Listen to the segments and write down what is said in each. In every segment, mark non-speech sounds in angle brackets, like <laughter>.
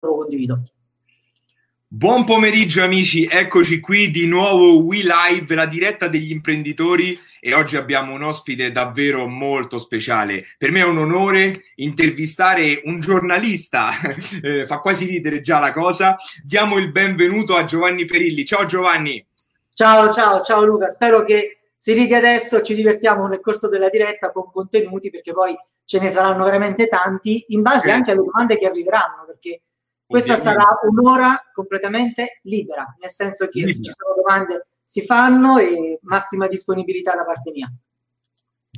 lo condivido. Buon pomeriggio amici, eccoci qui di nuovo We Live, la diretta degli imprenditori e oggi abbiamo un ospite davvero molto speciale. Per me è un onore intervistare un giornalista, <laughs> eh, fa quasi ridere già la cosa. Diamo il benvenuto a Giovanni Perilli. Ciao Giovanni. Ciao, ciao, ciao Luca, spero che si ridi adesso, ci divertiamo nel corso della diretta con contenuti perché poi ce ne saranno veramente tanti in base anche alle domande che arriveranno perché questa sarà un'ora completamente libera, nel senso che libera. se ci sono domande si fanno e massima disponibilità da parte mia.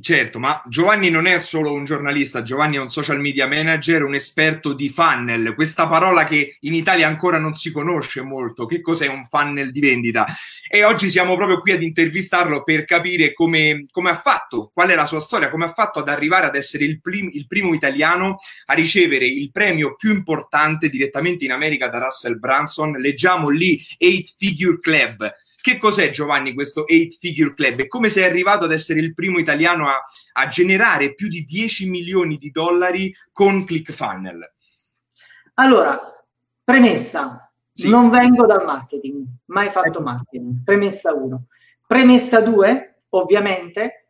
Certo, ma Giovanni non è solo un giornalista, Giovanni è un social media manager, un esperto di funnel, questa parola che in Italia ancora non si conosce molto. Che cos'è un funnel di vendita? E oggi siamo proprio qui ad intervistarlo per capire come, come ha fatto, qual è la sua storia, come ha fatto ad arrivare ad essere il, prim, il primo italiano a ricevere il premio più importante direttamente in America da Russell Branson. Leggiamo lì Eight Figure Club che cos'è Giovanni questo Eight Figure Club e come sei arrivato ad essere il primo italiano a, a generare più di 10 milioni di dollari con ClickFunnel? Allora, premessa, sì. non vengo dal marketing, mai fatto ecco. marketing, premessa 1. Premessa 2, ovviamente,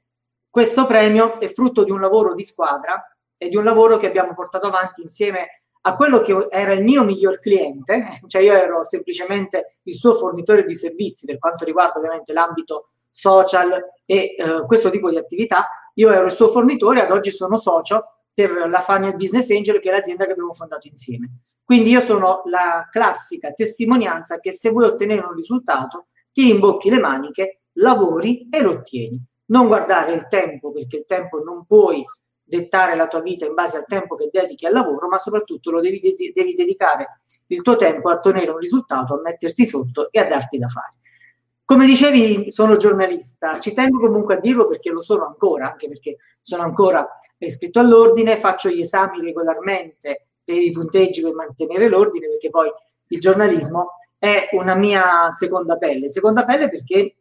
questo premio è frutto di un lavoro di squadra e di un lavoro che abbiamo portato avanti insieme a quello che era il mio miglior cliente, cioè io ero semplicemente il suo fornitore di servizi per quanto riguarda ovviamente l'ambito social e eh, questo tipo di attività, io ero il suo fornitore, ad oggi sono socio per la Funnel Business Angel che è l'azienda che abbiamo fondato insieme. Quindi io sono la classica testimonianza che se vuoi ottenere un risultato, ti imbocchi le maniche, lavori e lo ottieni. Non guardare il tempo, perché il tempo non puoi dettare la tua vita in base al tempo che dedichi al lavoro, ma soprattutto lo devi, de- devi dedicare il tuo tempo a ottenere un risultato, a metterti sotto e a darti da fare. Come dicevi, sono giornalista, ci tengo comunque a dirlo perché lo sono ancora, anche perché sono ancora iscritto all'ordine, faccio gli esami regolarmente per i punteggi per mantenere l'ordine, perché poi il giornalismo è una mia seconda pelle. Seconda pelle perché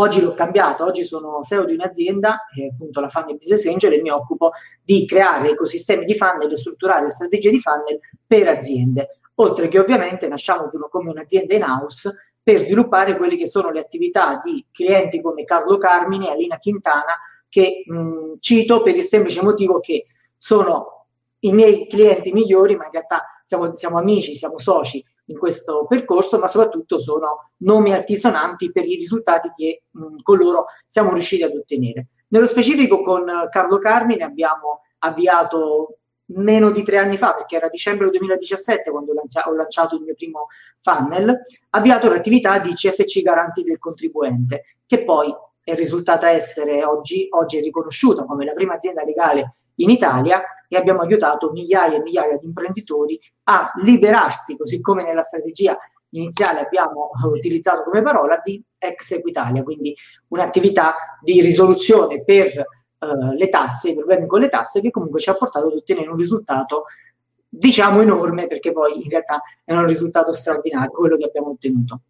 Oggi l'ho cambiato, oggi sono CEO di un'azienda, eh, appunto la Funnel Business Angel, e mi occupo di creare ecosistemi di funnel e strutturare strategie di funnel per aziende. Oltre che ovviamente nasciamo come un'azienda in house per sviluppare quelle che sono le attività di clienti come Carlo Carmine e Alina Quintana, che mh, cito per il semplice motivo che sono i miei clienti migliori, ma in realtà siamo, siamo amici, siamo soci in questo percorso, ma soprattutto sono nomi altisonanti per i risultati che mh, con loro siamo riusciti ad ottenere. Nello specifico con Carlo Carmine abbiamo avviato meno di tre anni fa, perché era dicembre 2017 quando ho lanciato il mio primo funnel, avviato l'attività di CFC Garanti del contribuente, che poi è risultata essere oggi, oggi è riconosciuta come la prima azienda legale in Italia e abbiamo aiutato migliaia e migliaia di imprenditori a liberarsi, così come nella strategia iniziale abbiamo utilizzato come parola, di ex Equitalia, quindi un'attività di risoluzione per uh, le tasse, i problemi con le tasse, che comunque ci ha portato ad ottenere un risultato diciamo enorme, perché poi in realtà è un risultato straordinario quello che abbiamo ottenuto.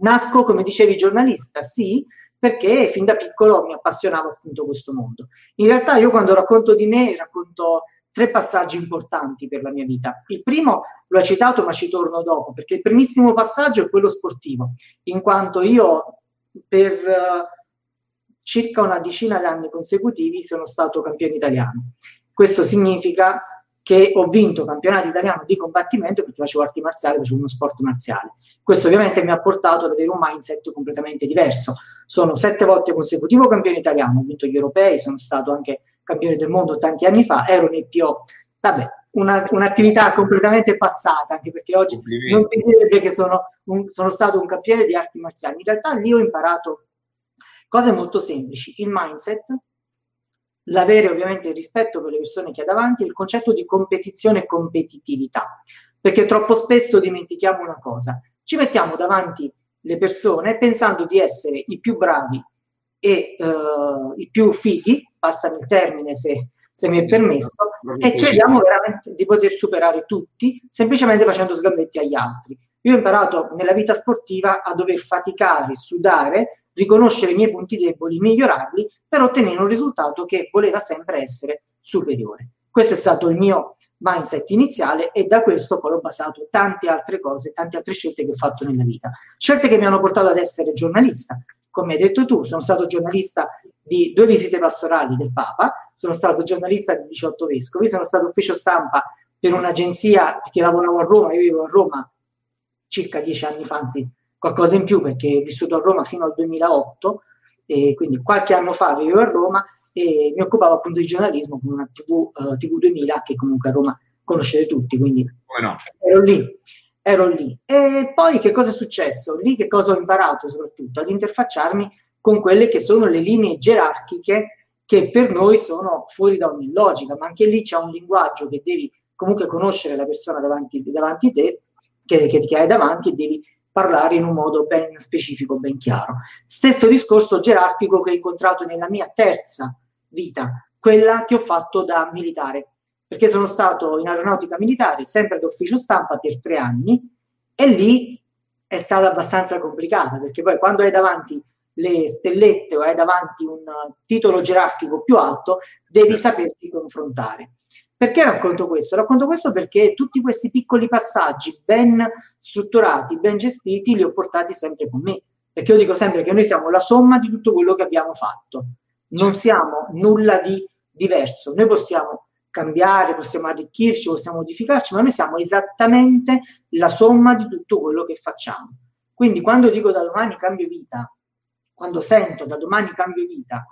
Nasco, come dicevi, giornalista, sì, perché fin da piccolo mi appassionava appunto questo mondo. In realtà io quando racconto di me racconto tre passaggi importanti per la mia vita. Il primo lo hai citato ma ci torno dopo, perché il primissimo passaggio è quello sportivo, in quanto io per circa una decina di anni consecutivi sono stato campione italiano. Questo significa che ho vinto campionato italiano di combattimento perché facevo arti marziali, facevo uno sport marziale. Questo ovviamente mi ha portato ad avere un mindset completamente diverso. Sono sette volte consecutivo campione italiano, ho vinto gli europei, sono stato anche campione del mondo tanti anni fa, ero nei PO. Vabbè, una, un'attività completamente passata, anche perché oggi non si direbbe che sono, un, sono stato un campione di arti marziali. In realtà lì ho imparato cose molto semplici, il mindset, l'avere ovviamente il rispetto per le persone che ha davanti, il concetto di competizione e competitività, perché troppo spesso dimentichiamo una cosa, ci mettiamo davanti le persone pensando di essere i più bravi e uh, i più fighi, passano il termine se, se mi è permesso, e crediamo veramente di poter superare tutti semplicemente facendo sgambetti agli altri. Io ho imparato nella vita sportiva a dover faticare, sudare, riconoscere i miei punti deboli, migliorarli per ottenere un risultato che voleva sempre essere superiore. Questo è stato il mio mindset iniziale e da questo poi ho basato tante altre cose, tante altre scelte che ho fatto nella vita. Scelte che mi hanno portato ad essere giornalista. Come hai detto tu, sono stato giornalista di due visite pastorali del Papa, sono stato giornalista di 18 vescovi, sono stato ufficio stampa per un'agenzia che lavoravo a Roma, io vivo a Roma circa dieci anni fa, anzi qualcosa in più perché ho vissuto a Roma fino al 2008, e quindi qualche anno fa vivevo a Roma e mi occupavo appunto di giornalismo con una TV, uh, TV 2000 che comunque a Roma conoscete tutti, quindi no. ero lì, ero lì. E poi che cosa è successo? Lì che cosa ho imparato soprattutto? Ad interfacciarmi con quelle che sono le linee gerarchiche che per noi sono fuori da ogni logica, ma anche lì c'è un linguaggio che devi comunque conoscere la persona davanti, davanti a te, che, che, che hai davanti e devi parlare in un modo ben specifico, ben chiaro. Stesso discorso gerarchico che ho incontrato nella mia terza vita, quella che ho fatto da militare, perché sono stato in aeronautica militare, sempre d'ufficio stampa per tre anni, e lì è stata abbastanza complicata, perché poi quando hai davanti le stellette o hai davanti un titolo gerarchico più alto, devi saperti confrontare. Perché racconto questo? Racconto questo perché tutti questi piccoli passaggi ben strutturati, ben gestiti, li ho portati sempre con me. Perché io dico sempre che noi siamo la somma di tutto quello che abbiamo fatto. Non siamo nulla di diverso. Noi possiamo cambiare, possiamo arricchirci, possiamo modificarci, ma noi siamo esattamente la somma di tutto quello che facciamo. Quindi quando dico da domani cambio vita, quando sento da domani cambio vita,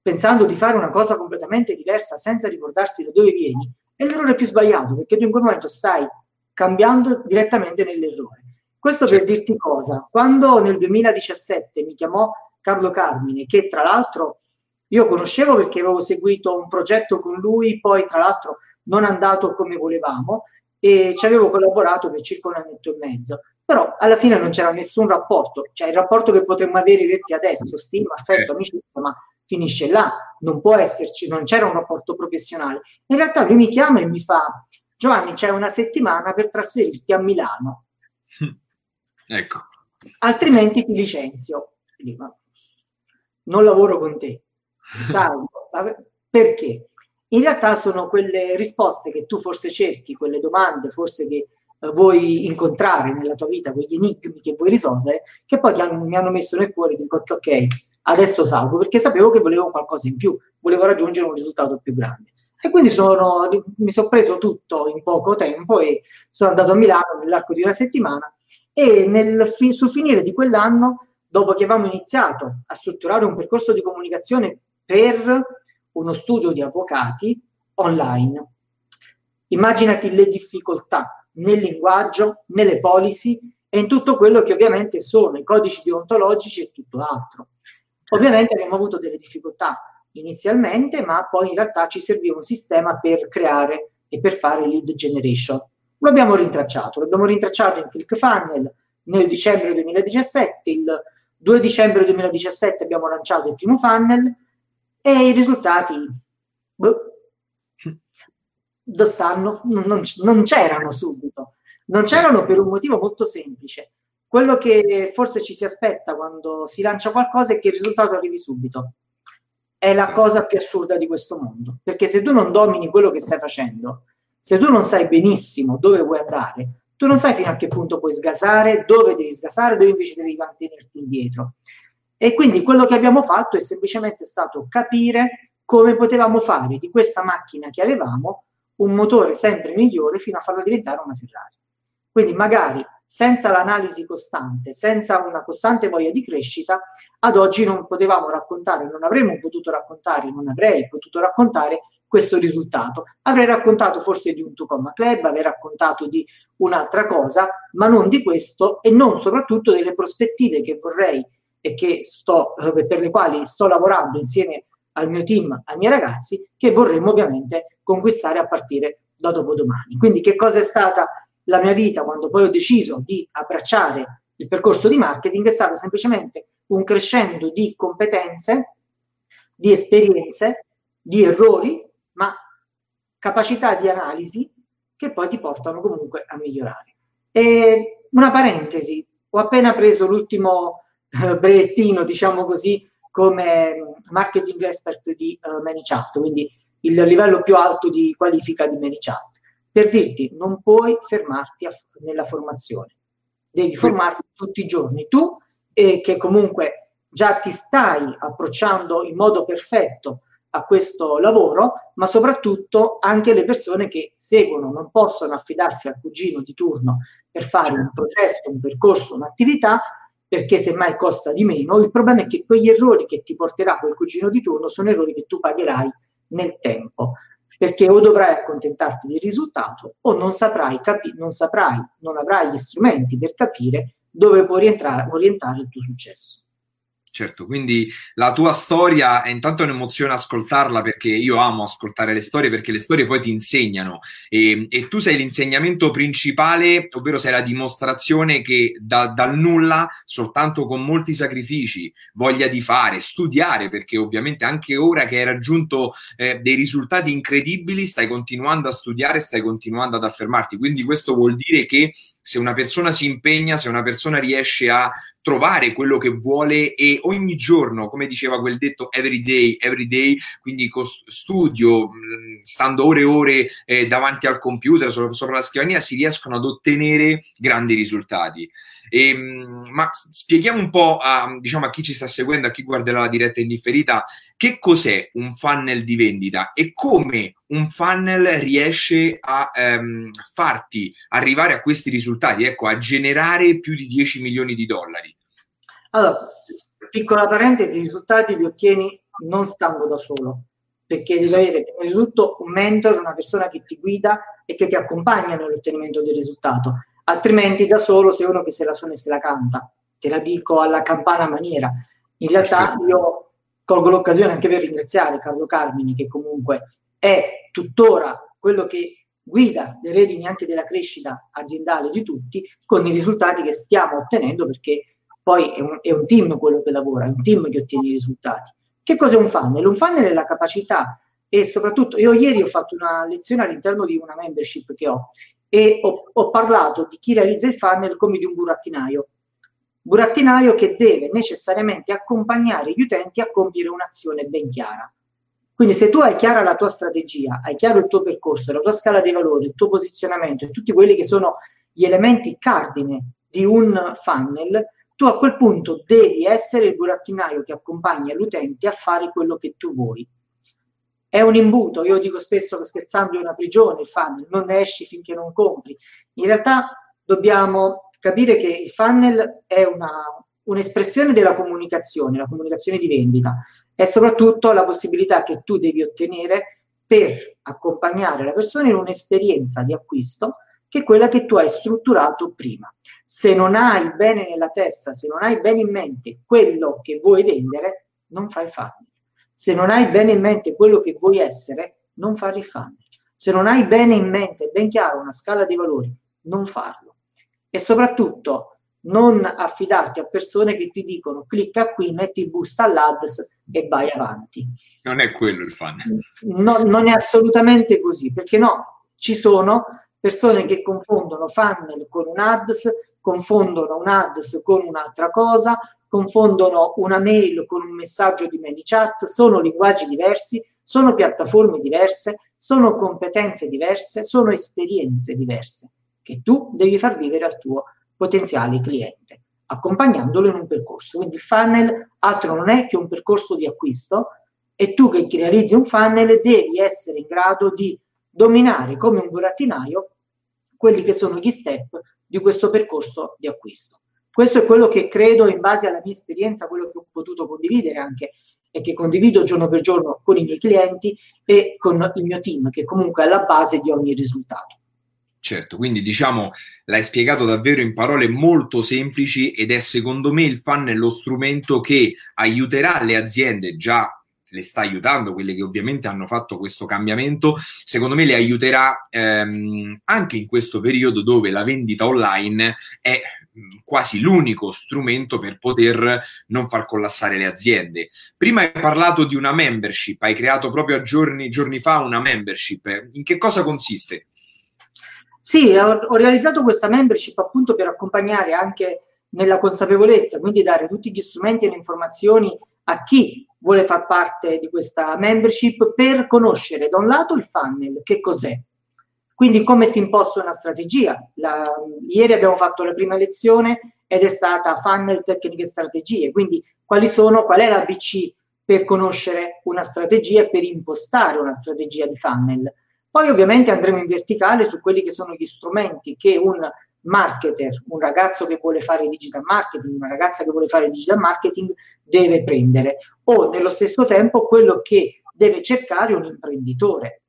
pensando di fare una cosa completamente diversa senza ricordarsi da dove vieni, è l'errore più sbagliato perché tu in quel momento stai cambiando direttamente nell'errore. Questo per dirti cosa, quando nel 2017 mi chiamò Carlo Carmine, che tra l'altro io conoscevo perché avevo seguito un progetto con lui, poi tra l'altro non è andato come volevamo e ci avevo collaborato per circa un annetto e mezzo, però alla fine non c'era nessun rapporto, cioè il rapporto che potremmo avere diretti adesso, stima, affetto, amicizia, ma finisce là, non può esserci, non c'era un rapporto professionale. In realtà lui mi chiama e mi fa, Giovanni, c'è una settimana per trasferirti a Milano. Ecco. Altrimenti ti licenzio. Non lavoro con te. Salvo. Perché? In realtà sono quelle risposte che tu forse cerchi, quelle domande forse che eh, vuoi incontrare nella tua vita, quegli enigmi che vuoi risolvere, che poi hanno, mi hanno messo nel cuore di dico, ok, adesso salgo perché sapevo che volevo qualcosa in più, volevo raggiungere un risultato più grande. E quindi sono, mi sono preso tutto in poco tempo e sono andato a Milano nell'arco di una settimana e nel, sul finire di quell'anno, dopo che avevamo iniziato a strutturare un percorso di comunicazione per uno studio di avvocati online, immaginati le difficoltà nel linguaggio, nelle policy e in tutto quello che ovviamente sono i codici deontologici e tutto altro. Ovviamente abbiamo avuto delle difficoltà inizialmente, ma poi in realtà ci serviva un sistema per creare e per fare lead generation. Lo abbiamo rintracciato, lo abbiamo rintracciato in ClickFunnel nel dicembre 2017, il 2 dicembre 2017 abbiamo lanciato il primo funnel e i risultati boh, dove stanno? Non, non, non c'erano subito, non c'erano per un motivo molto semplice quello che forse ci si aspetta quando si lancia qualcosa è che il risultato arrivi subito. È la cosa più assurda di questo mondo, perché se tu non domini quello che stai facendo, se tu non sai benissimo dove vuoi andare, tu non sai fino a che punto puoi sgasare, dove devi sgasare, dove invece devi mantenerti indietro. E quindi quello che abbiamo fatto è semplicemente stato capire come potevamo fare di questa macchina che avevamo un motore sempre migliore fino a farla diventare una Ferrari. Quindi magari senza l'analisi costante, senza una costante voglia di crescita, ad oggi non potevamo raccontare, non avremmo potuto raccontare, non avrei potuto raccontare questo risultato. Avrei raccontato forse di un Tucoma Club, avrei raccontato di un'altra cosa, ma non di questo e non soprattutto delle prospettive che vorrei e che sto, eh, per le quali sto lavorando insieme al mio team, ai miei ragazzi, che vorremmo ovviamente conquistare a partire da dopodomani. Quindi che cosa è stata la mia vita, quando poi ho deciso di abbracciare il percorso di marketing, è stato semplicemente un crescendo di competenze, di esperienze, di errori, ma capacità di analisi che poi ti portano comunque a migliorare. E una parentesi, ho appena preso l'ultimo eh, brevettino, diciamo così, come marketing expert di uh, ManyChat, quindi il livello più alto di qualifica di ManyChat. Per dirti non puoi fermarti a, nella formazione, devi formarti tutti i giorni tu e che comunque già ti stai approcciando in modo perfetto a questo lavoro, ma soprattutto anche le persone che seguono non possono affidarsi al cugino di turno per fare un processo, un percorso, un'attività, perché semmai costa di meno. Il problema è che quegli errori che ti porterà quel cugino di turno sono errori che tu pagherai nel tempo, perché o dovrai accontentarti del risultato o non saprai, capi- non saprai, non avrai gli strumenti per capire dove può orientare il tuo successo certo. Quindi la tua storia è intanto un'emozione ascoltarla perché io amo ascoltare le storie perché le storie poi ti insegnano e, e tu sei l'insegnamento principale, ovvero sei la dimostrazione che da, dal nulla, soltanto con molti sacrifici, voglia di fare, studiare, perché ovviamente anche ora che hai raggiunto eh, dei risultati incredibili, stai continuando a studiare, stai continuando ad affermarti. Quindi questo vuol dire che se una persona si impegna, se una persona riesce a trovare quello che vuole e ogni giorno, come diceva quel detto, every day, every day, quindi studio, stando ore e ore eh, davanti al computer, sopra, sopra la scrivania, si riescono ad ottenere grandi risultati. E, ehm, ma spieghiamo un po' a, diciamo, a chi ci sta seguendo, a chi guarderà la diretta indifferita, che cos'è un funnel di vendita e come un funnel riesce a ehm, farti arrivare a questi risultati, ecco, a generare più di 10 milioni di dollari. Allora, piccola parentesi, i risultati li ottieni non stando da solo, perché devi avere prima di tutto un mentor, una persona che ti guida e che ti accompagna nell'ottenimento del risultato, altrimenti da solo sei uno che se la suona e se la canta, te la dico alla campana maniera. In realtà io colgo l'occasione anche per ringraziare Carlo Carmini, che comunque è tuttora quello che guida le redini anche della crescita aziendale di tutti, con i risultati che stiamo ottenendo perché poi è un, è un team quello che lavora, è un team che ottiene i risultati. Che cos'è un funnel? Un funnel è la capacità e soprattutto io ieri ho fatto una lezione all'interno di una membership che ho e ho, ho parlato di chi realizza il funnel come di un burattinaio. Burattinaio che deve necessariamente accompagnare gli utenti a compiere un'azione ben chiara. Quindi se tu hai chiara la tua strategia, hai chiaro il tuo percorso, la tua scala dei valori, il tuo posizionamento e tutti quelli che sono gli elementi cardine di un funnel, tu a quel punto devi essere il burattinaio che accompagna l'utente a fare quello che tu vuoi. È un imbuto, io dico spesso che scherzando è una prigione il funnel, non ne esci finché non compri. In realtà dobbiamo capire che il funnel è una, un'espressione della comunicazione, la comunicazione di vendita, è soprattutto la possibilità che tu devi ottenere per accompagnare la persona in un'esperienza di acquisto che quella che tu hai strutturato prima se non hai bene nella testa, se non hai bene in mente quello che vuoi vendere, non fai funnel. Se non hai bene in mente quello che vuoi essere, non fare funnel. Se non hai bene in mente, ben chiaro, una scala di valori, non farlo. E soprattutto non affidarti a persone che ti dicono clicca qui, metti il boost all'ads e vai avanti. Non è quello il funnel. No, non è assolutamente così, perché no, ci sono persone che confondono funnel con un ads, confondono un ads con un'altra cosa, confondono una mail con un messaggio di ManyChat, sono linguaggi diversi, sono piattaforme diverse, sono competenze diverse, sono esperienze diverse che tu devi far vivere al tuo potenziale cliente, accompagnandolo in un percorso. Quindi il funnel altro non è che un percorso di acquisto e tu che realizzi un funnel devi essere in grado di dominare come un burattinaio quelli che sono gli step di questo percorso di acquisto. Questo è quello che credo, in base alla mia esperienza, quello che ho potuto condividere anche e che condivido giorno per giorno con i miei clienti e con il mio team, che comunque è alla base di ogni risultato. Certo, quindi diciamo l'hai spiegato davvero in parole molto semplici ed è secondo me il funnel lo strumento che aiuterà le aziende già le sta aiutando, quelle che ovviamente hanno fatto questo cambiamento, secondo me le aiuterà ehm, anche in questo periodo dove la vendita online è quasi l'unico strumento per poter non far collassare le aziende. Prima hai parlato di una membership, hai creato proprio giorni, giorni fa una membership. In che cosa consiste? Sì, ho, ho realizzato questa membership appunto per accompagnare anche nella consapevolezza, quindi dare tutti gli strumenti e le informazioni a chi vuole far parte di questa membership per conoscere da un lato il funnel, che cos'è, Quindi come si imposta una strategia? La, ieri abbiamo fatto la prima lezione ed è stata funnel, tecniche e strategie, quindi quali sono, qual è l'ABC per conoscere una strategia e per impostare una strategia di funnel. Poi ovviamente andremo in verticale su quelli che sono gli strumenti che un marketer, un ragazzo che vuole fare digital marketing, una ragazza che vuole fare digital marketing deve prendere o nello stesso tempo quello che deve cercare un imprenditore.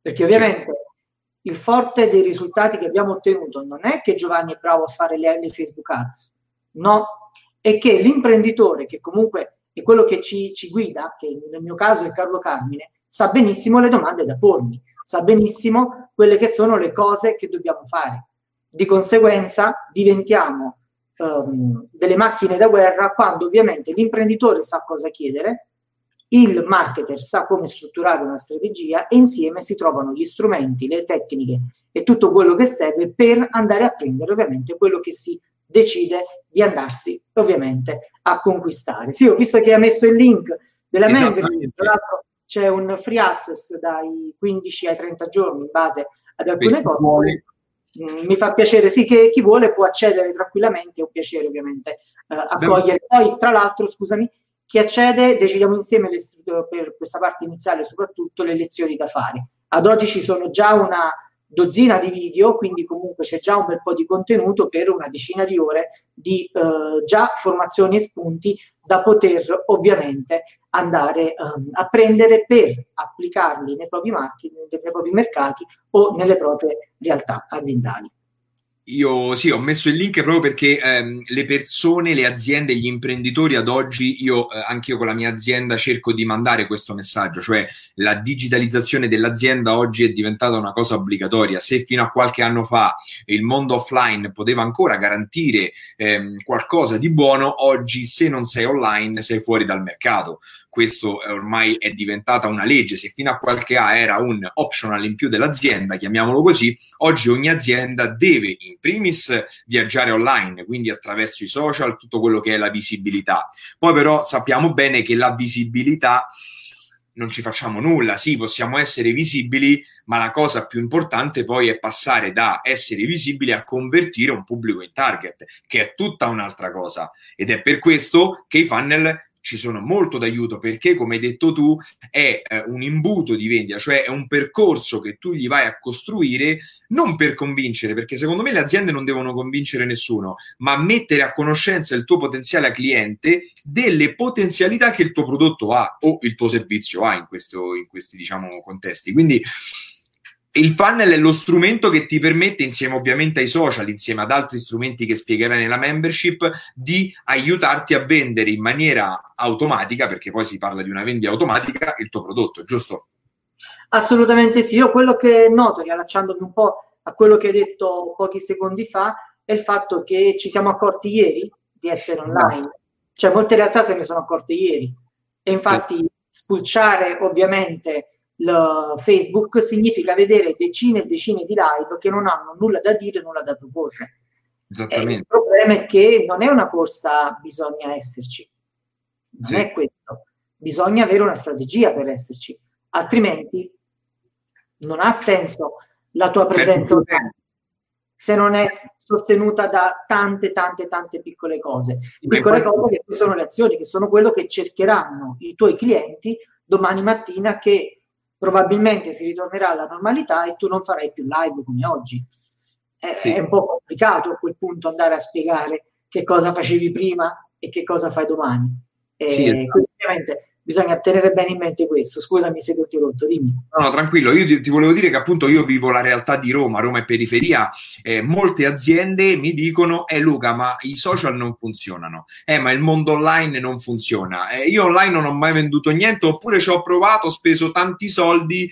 Perché ovviamente certo. il forte dei risultati che abbiamo ottenuto non è che Giovanni è bravo a fare le, le Facebook ads, no, è che l'imprenditore che comunque e quello che ci, ci guida, che nel mio caso è Carlo Carmine, sa benissimo le domande da pormi, sa benissimo quelle che sono le cose che dobbiamo fare. Di conseguenza diventiamo um, delle macchine da guerra quando ovviamente l'imprenditore sa cosa chiedere, il marketer sa come strutturare una strategia e insieme si trovano gli strumenti, le tecniche e tutto quello che serve per andare a prendere ovviamente quello che si decide di andarsi ovviamente a conquistare. Sì, ho visto che ha messo il link della membership, tra l'altro c'è un free access dai 15 ai 30 giorni in base ad alcune cose. Mm, mi fa piacere, sì, che chi vuole può accedere tranquillamente, è un piacere ovviamente eh, accogliere. Poi, tra l'altro, scusami, chi accede decidiamo insieme le, per questa parte iniziale soprattutto le lezioni da fare. Ad oggi ci sono già una dozzina di video, quindi comunque c'è già un bel po' di contenuto per una decina di ore di eh, già formazioni e spunti da poter ovviamente andare um, a prendere per applicarli nei propri, marchi, nei propri mercati o nelle proprie realtà aziendali. Io sì, ho messo il link proprio perché ehm, le persone, le aziende, gli imprenditori ad oggi, io eh, anche io con la mia azienda cerco di mandare questo messaggio, cioè la digitalizzazione dell'azienda oggi è diventata una cosa obbligatoria. Se fino a qualche anno fa il mondo offline poteva ancora garantire ehm, qualcosa di buono, oggi se non sei online sei fuori dal mercato questo ormai è diventata una legge, se fino a qualche A era un optional in più dell'azienda, chiamiamolo così, oggi ogni azienda deve in primis viaggiare online, quindi attraverso i social, tutto quello che è la visibilità. Poi però sappiamo bene che la visibilità non ci facciamo nulla, sì, possiamo essere visibili, ma la cosa più importante poi è passare da essere visibili a convertire un pubblico in target, che è tutta un'altra cosa. Ed è per questo che i funnel ci sono molto d'aiuto perché, come hai detto tu, è eh, un imbuto di vendita, cioè è un percorso che tu gli vai a costruire non per convincere, perché secondo me le aziende non devono convincere nessuno, ma mettere a conoscenza il tuo potenziale cliente delle potenzialità che il tuo prodotto ha o il tuo servizio ha in, questo, in questi diciamo, contesti. Quindi il funnel è lo strumento che ti permette, insieme ovviamente ai social, insieme ad altri strumenti che spiegherai nella membership, di aiutarti a vendere in maniera automatica, perché poi si parla di una vendita automatica, il tuo prodotto, giusto? Assolutamente sì. Io quello che noto, riallacciandomi un po' a quello che hai detto pochi secondi fa, è il fatto che ci siamo accorti ieri di essere online. No. Cioè, molte realtà se ne sono accorte ieri. E infatti sì. spulciare ovviamente Facebook significa vedere decine e decine di live che non hanno nulla da dire, nulla da proporre. Esattamente. il problema è che non è una corsa, bisogna esserci. Non sì. è questo. Bisogna avere una strategia per esserci, altrimenti non ha senso la tua presenza online se non è sostenuta da tante, tante, tante piccole cose. Piccole cose che sono le azioni, che sono quello che cercheranno i tuoi clienti domani mattina che probabilmente si ritornerà alla normalità e tu non farai più live come oggi. È, sì. è un po' complicato a quel punto andare a spiegare che cosa facevi prima e che cosa fai domani. E sì, esatto. ovviamente bisogna tenere bene in mente questo. Scusami se ti ho interrotto, dimmi. No, no, tranquillo, io ti volevo dire che appunto io vivo la realtà di Roma, Roma è periferia, eh, molte aziende mi dicono, eh Luca, ma i social non funzionano, eh ma il mondo online non funziona, eh, io online non ho mai venduto niente, oppure ci ho provato, ho speso tanti soldi,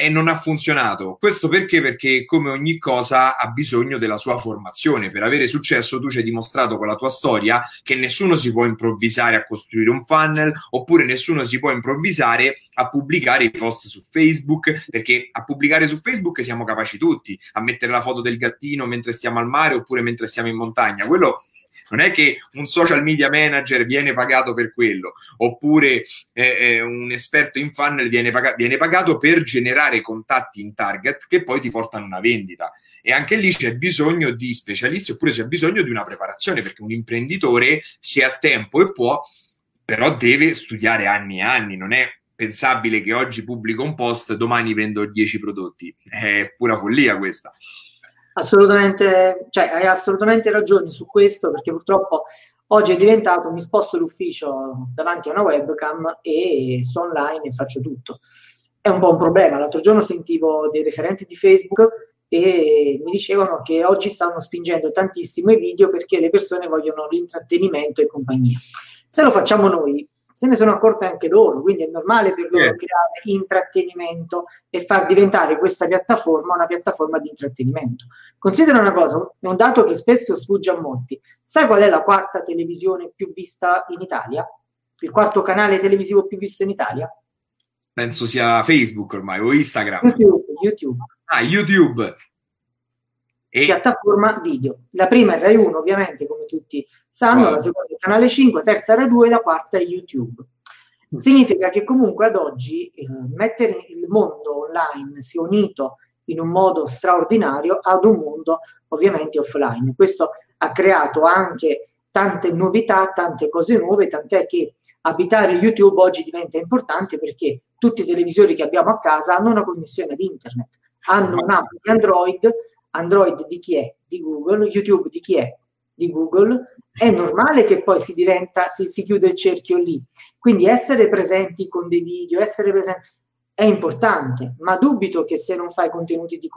e non ha funzionato. Questo perché? Perché come ogni cosa ha bisogno della sua formazione. Per avere successo tu ci hai dimostrato con la tua storia che nessuno si può improvvisare a costruire un funnel oppure nessuno si può improvvisare a pubblicare i post su Facebook perché a pubblicare su Facebook siamo capaci tutti, a mettere la foto del gattino mentre stiamo al mare oppure mentre stiamo in montagna. Quello non è che un social media manager viene pagato per quello, oppure eh, eh, un esperto in funnel viene, pag- viene pagato per generare contatti in target che poi ti portano una vendita. E anche lì c'è bisogno di specialisti, oppure c'è bisogno di una preparazione, perché un imprenditore, se ha tempo e può, però deve studiare anni e anni, non è pensabile che oggi pubblico un post, domani vendo 10 prodotti. È pura follia questa. Assolutamente, cioè hai assolutamente ragione su questo perché purtroppo oggi è diventato mi sposto l'ufficio davanti a una webcam e sto online e faccio tutto. È un po' un problema. L'altro giorno sentivo dei referenti di Facebook e mi dicevano che oggi stanno spingendo tantissimo i video perché le persone vogliono l'intrattenimento e compagnia. Se lo facciamo noi, se ne sono accorte anche loro, quindi è normale per loro yeah. creare intrattenimento e far diventare questa piattaforma una piattaforma di intrattenimento. Considera una cosa, è un dato che spesso sfugge a molti. Sai qual è la quarta televisione più vista in Italia? Il quarto canale televisivo più visto in Italia? Penso sia Facebook ormai o Instagram. YouTube. YouTube. Ah, YouTube. E... Piattaforma video. La prima è Rai 1, ovviamente, come tutti sanno, wow. la seconda è Canale 5, terza Rai 2 e la quarta è YouTube. Significa che comunque ad oggi eh, mettere il mondo online si è unito in un modo straordinario ad un mondo ovviamente offline. Questo ha creato anche tante novità, tante cose nuove, tant'è che abitare YouTube oggi diventa importante perché tutti i televisori che abbiamo a casa hanno una connessione ad internet, hanno un'app di Android, Android di chi è? Di Google, YouTube di chi è? di Google, è normale che poi si diventa, si, si chiude il cerchio lì. Quindi essere presenti con dei video, essere presenti è importante, ma dubito che se non fai contenuti di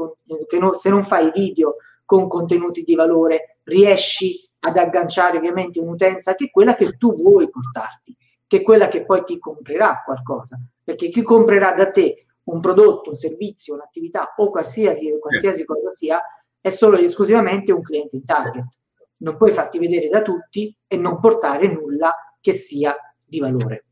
che no, se non fai video con contenuti di valore, riesci ad agganciare ovviamente un'utenza che è quella che tu vuoi portarti, che è quella che poi ti comprerà qualcosa, perché chi comprerà da te un prodotto, un servizio, un'attività o qualsiasi, qualsiasi cosa sia, è solo ed esclusivamente un cliente in target non puoi farti vedere da tutti e non portare nulla che sia di valore.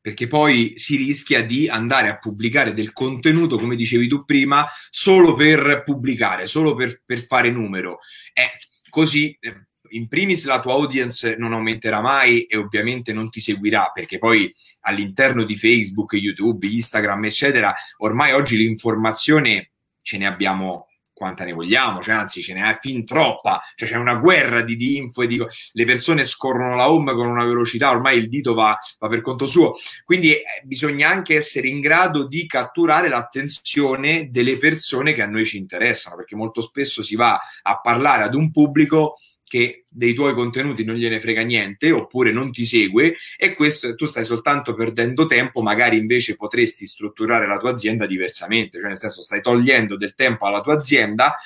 Perché poi si rischia di andare a pubblicare del contenuto, come dicevi tu prima, solo per pubblicare, solo per, per fare numero. E così eh, in primis la tua audience non aumenterà mai e ovviamente non ti seguirà perché poi all'interno di Facebook, YouTube, Instagram, eccetera, ormai oggi l'informazione ce ne abbiamo quanta ne vogliamo, cioè, anzi ce n'è fin troppa, cioè c'è una guerra di, di info e dico, le persone scorrono la home con una velocità, ormai il dito va, va per conto suo, quindi eh, bisogna anche essere in grado di catturare l'attenzione delle persone che a noi ci interessano, perché molto spesso si va a parlare ad un pubblico che dei tuoi contenuti non gliene frega niente oppure non ti segue e questo tu stai soltanto perdendo tempo, magari invece potresti strutturare la tua azienda diversamente, cioè nel senso stai togliendo del tempo alla tua azienda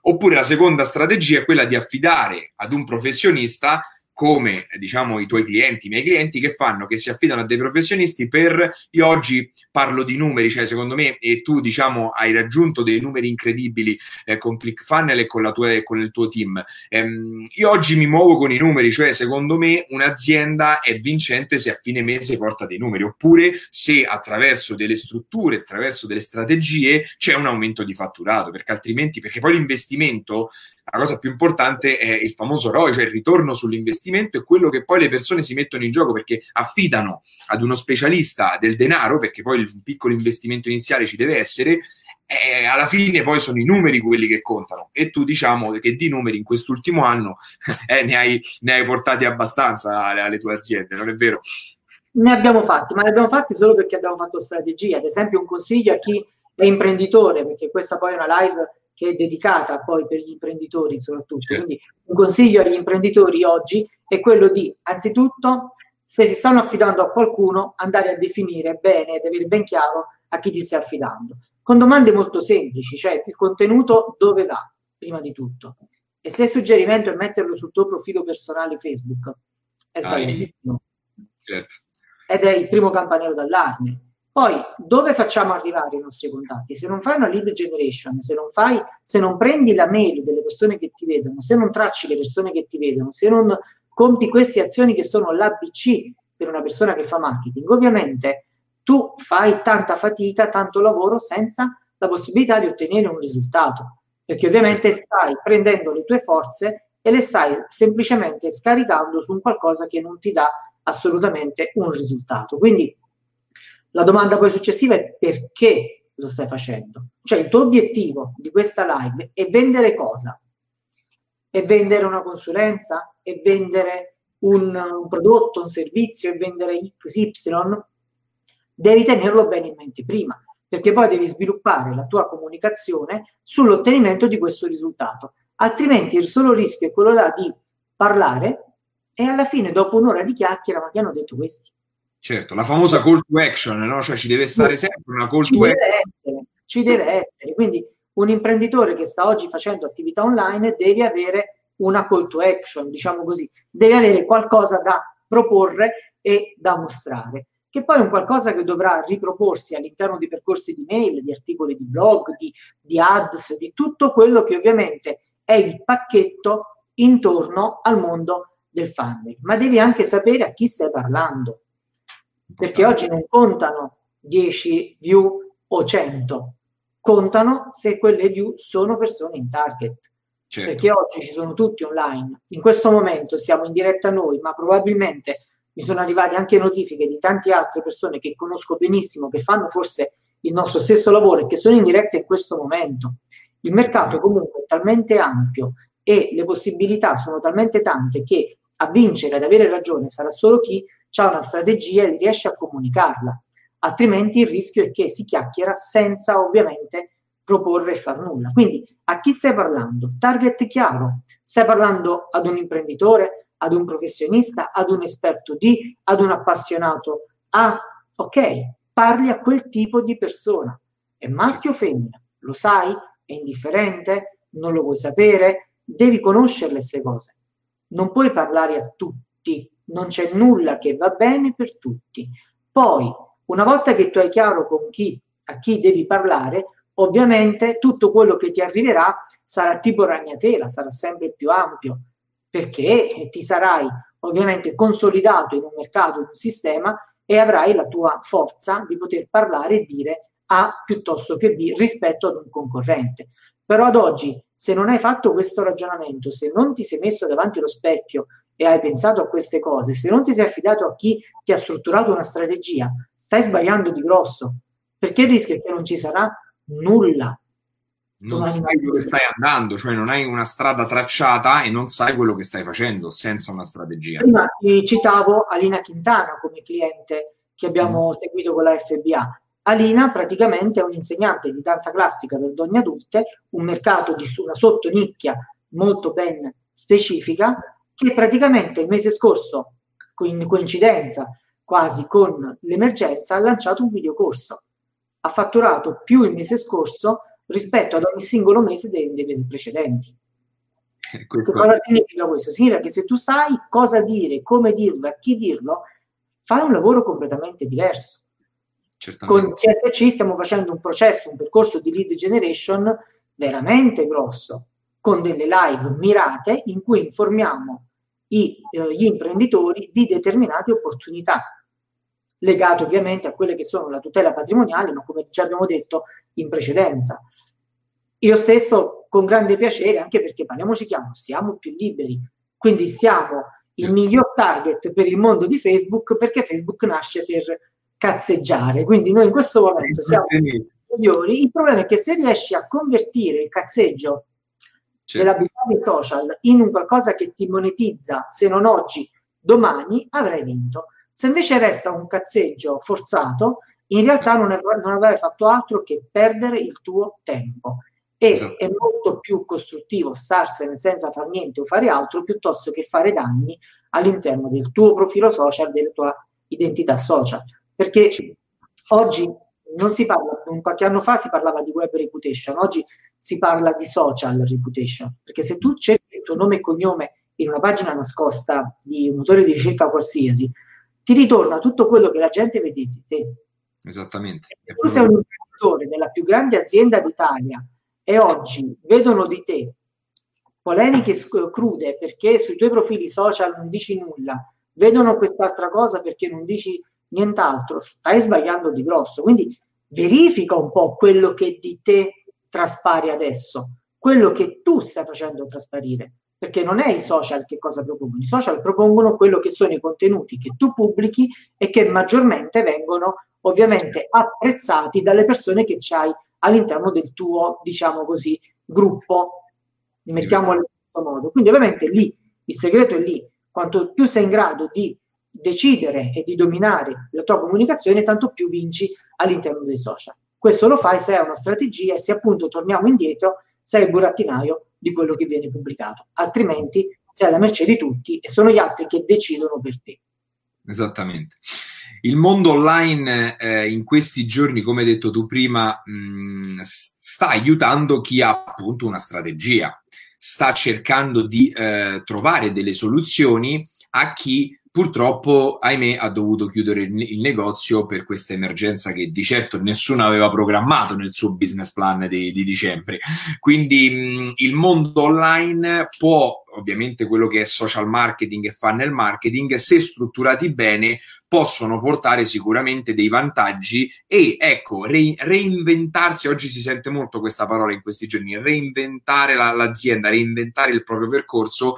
oppure la seconda strategia è quella di affidare ad un professionista come diciamo i tuoi clienti, i miei clienti che fanno, che si affidano a dei professionisti per, io oggi parlo di numeri, cioè secondo me e tu diciamo hai raggiunto dei numeri incredibili eh, con ClickFunnel e con, la tua, con il tuo team. Ehm, io oggi mi muovo con i numeri, cioè secondo me un'azienda è vincente se a fine mese porta dei numeri, oppure se attraverso delle strutture, attraverso delle strategie c'è un aumento di fatturato, perché altrimenti, perché poi l'investimento la cosa più importante è il famoso ROI, cioè il ritorno sull'investimento e quello che poi le persone si mettono in gioco perché affidano ad uno specialista del denaro, perché poi il piccolo investimento iniziale ci deve essere, e alla fine poi sono i numeri quelli che contano e tu diciamo che di numeri in quest'ultimo anno <laughs> eh, ne, hai, ne, hai, portati abbastanza alle, alle tue aziende, non è vero? Ne abbiamo fatti, ma ne abbiamo fatti solo perché abbiamo fatto strategia. Ad esempio, un consiglio a chi è imprenditore, perché questa poi è una live che è dedicata poi per gli imprenditori soprattutto. Certo. Quindi un consiglio agli imprenditori oggi è quello di, anzitutto, se si stanno affidando a qualcuno, andare a definire bene ed avere ben chiaro a chi ti stai affidando. Con domande molto semplici, cioè il contenuto dove va, prima di tutto. E se il suggerimento è metterlo sul tuo profilo personale Facebook, è sbagliatissimo. Certo. Ed è il primo campanello d'allarme poi, dove facciamo arrivare i nostri contatti? Se non fai una lead generation, se non, fai, se non prendi la mail delle persone che ti vedono, se non tracci le persone che ti vedono, se non compi queste azioni che sono l'ABC per una persona che fa marketing, ovviamente tu fai tanta fatica, tanto lavoro senza la possibilità di ottenere un risultato, perché ovviamente stai prendendo le tue forze e le stai semplicemente scaricando su un qualcosa che non ti dà assolutamente un risultato. Quindi la domanda poi successiva è perché lo stai facendo? Cioè il tuo obiettivo di questa live è vendere cosa? È vendere una consulenza? È vendere un, un prodotto, un servizio? È vendere XY? Devi tenerlo bene in mente prima, perché poi devi sviluppare la tua comunicazione sull'ottenimento di questo risultato. Altrimenti il solo rischio è quello là di parlare e alla fine, dopo un'ora di chiacchiera, ma che hanno detto questi? Certo, la famosa call to action, no? Cioè ci deve stare sempre una call ci to action. Essere, ci deve essere, quindi un imprenditore che sta oggi facendo attività online deve avere una call to action, diciamo così, deve avere qualcosa da proporre e da mostrare, che poi è un qualcosa che dovrà riproporsi all'interno di percorsi di mail, di articoli di blog, di, di ads, di tutto quello che ovviamente è il pacchetto intorno al mondo del funnel, ma devi anche sapere a chi stai parlando perché oggi non contano 10 view o 100, contano se quelle view sono persone in target. Certo. Perché oggi ci sono tutti online. In questo momento siamo in diretta noi, ma probabilmente mi sono arrivate anche notifiche di tante altre persone che conosco benissimo, che fanno forse il nostro stesso lavoro e che sono in diretta in questo momento. Il mercato comunque è talmente ampio e le possibilità sono talmente tante che a vincere, ad avere ragione, sarà solo chi ha una strategia e riesce a comunicarla, altrimenti il rischio è che si chiacchiera senza ovviamente proporre e far nulla. Quindi a chi stai parlando? Target chiaro. Stai parlando ad un imprenditore, ad un professionista, ad un esperto di, ad un appassionato A. Ok, parli a quel tipo di persona. È maschio o femmina? Lo sai? È indifferente? Non lo vuoi sapere? Devi conoscere queste cose. Non puoi parlare a tutti non c'è nulla che va bene per tutti. Poi, una volta che tu hai chiaro con chi, a chi devi parlare, ovviamente tutto quello che ti arriverà sarà tipo ragnatela, sarà sempre più ampio, perché ti sarai ovviamente consolidato in un mercato, in un sistema e avrai la tua forza di poter parlare e dire A piuttosto che B rispetto ad un concorrente. Però ad oggi, se non hai fatto questo ragionamento, se non ti sei messo davanti allo specchio e hai pensato a queste cose, se non ti sei affidato a chi ti ha strutturato una strategia, stai sbagliando di grosso, perché il rischio è che non ci sarà nulla. Non sai dove stai andando, cioè non hai una strada tracciata e non sai quello che stai facendo senza una strategia. Prima ti citavo Alina Quintana come cliente che abbiamo mm. seguito con la FBA. Alina praticamente è un insegnante di danza classica per donne adulte, un mercato di una sottonicchia molto ben specifica, che praticamente il mese scorso, in coincidenza quasi con l'emergenza, ha lanciato un videocorso. Ha fatturato più il mese scorso rispetto ad ogni singolo mese dei, dei precedenti. Che cosa significa questo? Significa che se tu sai cosa dire, come dirlo, a chi dirlo, fai un lavoro completamente diverso. Certamente. Con CFC stiamo facendo un processo, un percorso di lead generation veramente grosso, con delle live mirate in cui informiamo i, eh, gli imprenditori di determinate opportunità, legate ovviamente a quelle che sono la tutela patrimoniale, ma come già abbiamo detto in precedenza. Io stesso con grande piacere, anche perché parliamoci chiaro, siamo più liberi, quindi siamo il certo. miglior target per il mondo di Facebook perché Facebook nasce per cazzeggiare, quindi noi in questo momento siamo migliori. Il problema è che se riesci a convertire il cazzeggio certo. dell'abilità dei social in un qualcosa che ti monetizza, se non oggi, domani, avrai vinto. Se invece resta un cazzeggio forzato, in realtà non, av- non avrai fatto altro che perdere il tuo tempo. E esatto. è molto più costruttivo starsene senza fare niente o fare altro piuttosto che fare danni all'interno del tuo profilo social, della tua identità social. Perché oggi non si parla, qualche anno fa si parlava di web reputation, oggi si parla di social reputation, perché se tu cerchi il tuo nome e cognome in una pagina nascosta di un motore di ricerca qualsiasi, ti ritorna tutto quello che la gente vede di te. Esattamente. Se tu sei un imprenditore della più grande azienda d'Italia e oggi vedono di te polemiche crude perché sui tuoi profili social non dici nulla, vedono quest'altra cosa perché non dici nient'altro, stai sbagliando di grosso. Quindi verifica un po' quello che di te traspari adesso, quello che tu stai facendo trasparire, perché non è i social che cosa propongono, i social propongono quello che sono i contenuti che tu pubblichi e che maggiormente vengono ovviamente apprezzati dalle persone che c'hai all'interno del tuo, diciamo così, gruppo, mettiamolo in questo modo. Quindi ovviamente lì, il segreto è lì, quanto più sei in grado di decidere e di dominare la tua comunicazione, tanto più vinci all'interno dei social. Questo lo fai se hai una strategia e se appunto torniamo indietro, sei il burattinaio di quello che viene pubblicato, altrimenti sei alla merce di tutti e sono gli altri che decidono per te. Esattamente. Il mondo online eh, in questi giorni, come hai detto tu prima, mh, mm, sta aiutando chi ha appunto una strategia, sta cercando di eh, trovare delle soluzioni a chi purtroppo, ahimè, ha dovuto chiudere il, negozio per questa emergenza che di certo nessuno aveva programmato nel suo business plan di, di dicembre. Quindi mh, il mondo online può, ovviamente quello che è social marketing e funnel marketing, se strutturati bene, possono portare sicuramente dei vantaggi e ecco, re- reinventarsi, oggi si sente molto questa parola in questi giorni, reinventare la, l'azienda, reinventare il proprio percorso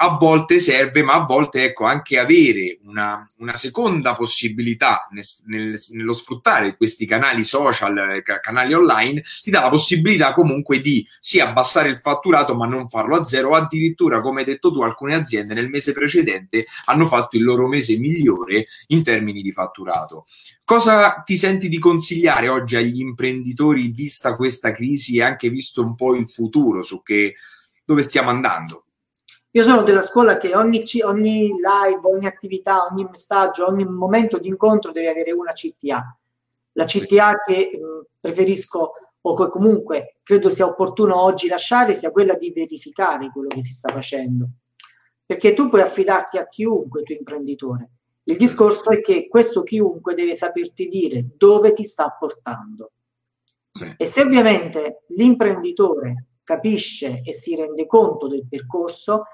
a volte serve, ma a volte ecco anche avere una, una seconda possibilità nel, nel, nello sfruttare questi canali social, canali online, ti dà la possibilità comunque di sì abbassare il fatturato, ma non farlo a zero. Addirittura, come hai detto tu, alcune aziende nel mese precedente hanno fatto il loro mese migliore in termini di fatturato. Cosa ti senti di consigliare oggi agli imprenditori, vista questa crisi e anche visto un po' il futuro su che dove stiamo andando? Io sono della scuola che ogni, ogni live, ogni attività, ogni messaggio, ogni momento di incontro deve avere una CTA. La CTA che mh, preferisco o che comunque credo sia opportuno oggi lasciare sia quella di verificare quello che si sta facendo. Perché tu puoi affidarti a chiunque, tuo imprenditore. Il discorso è che questo chiunque deve saperti dire dove ti sta portando. Sì. E se ovviamente l'imprenditore capisce e si rende conto del percorso,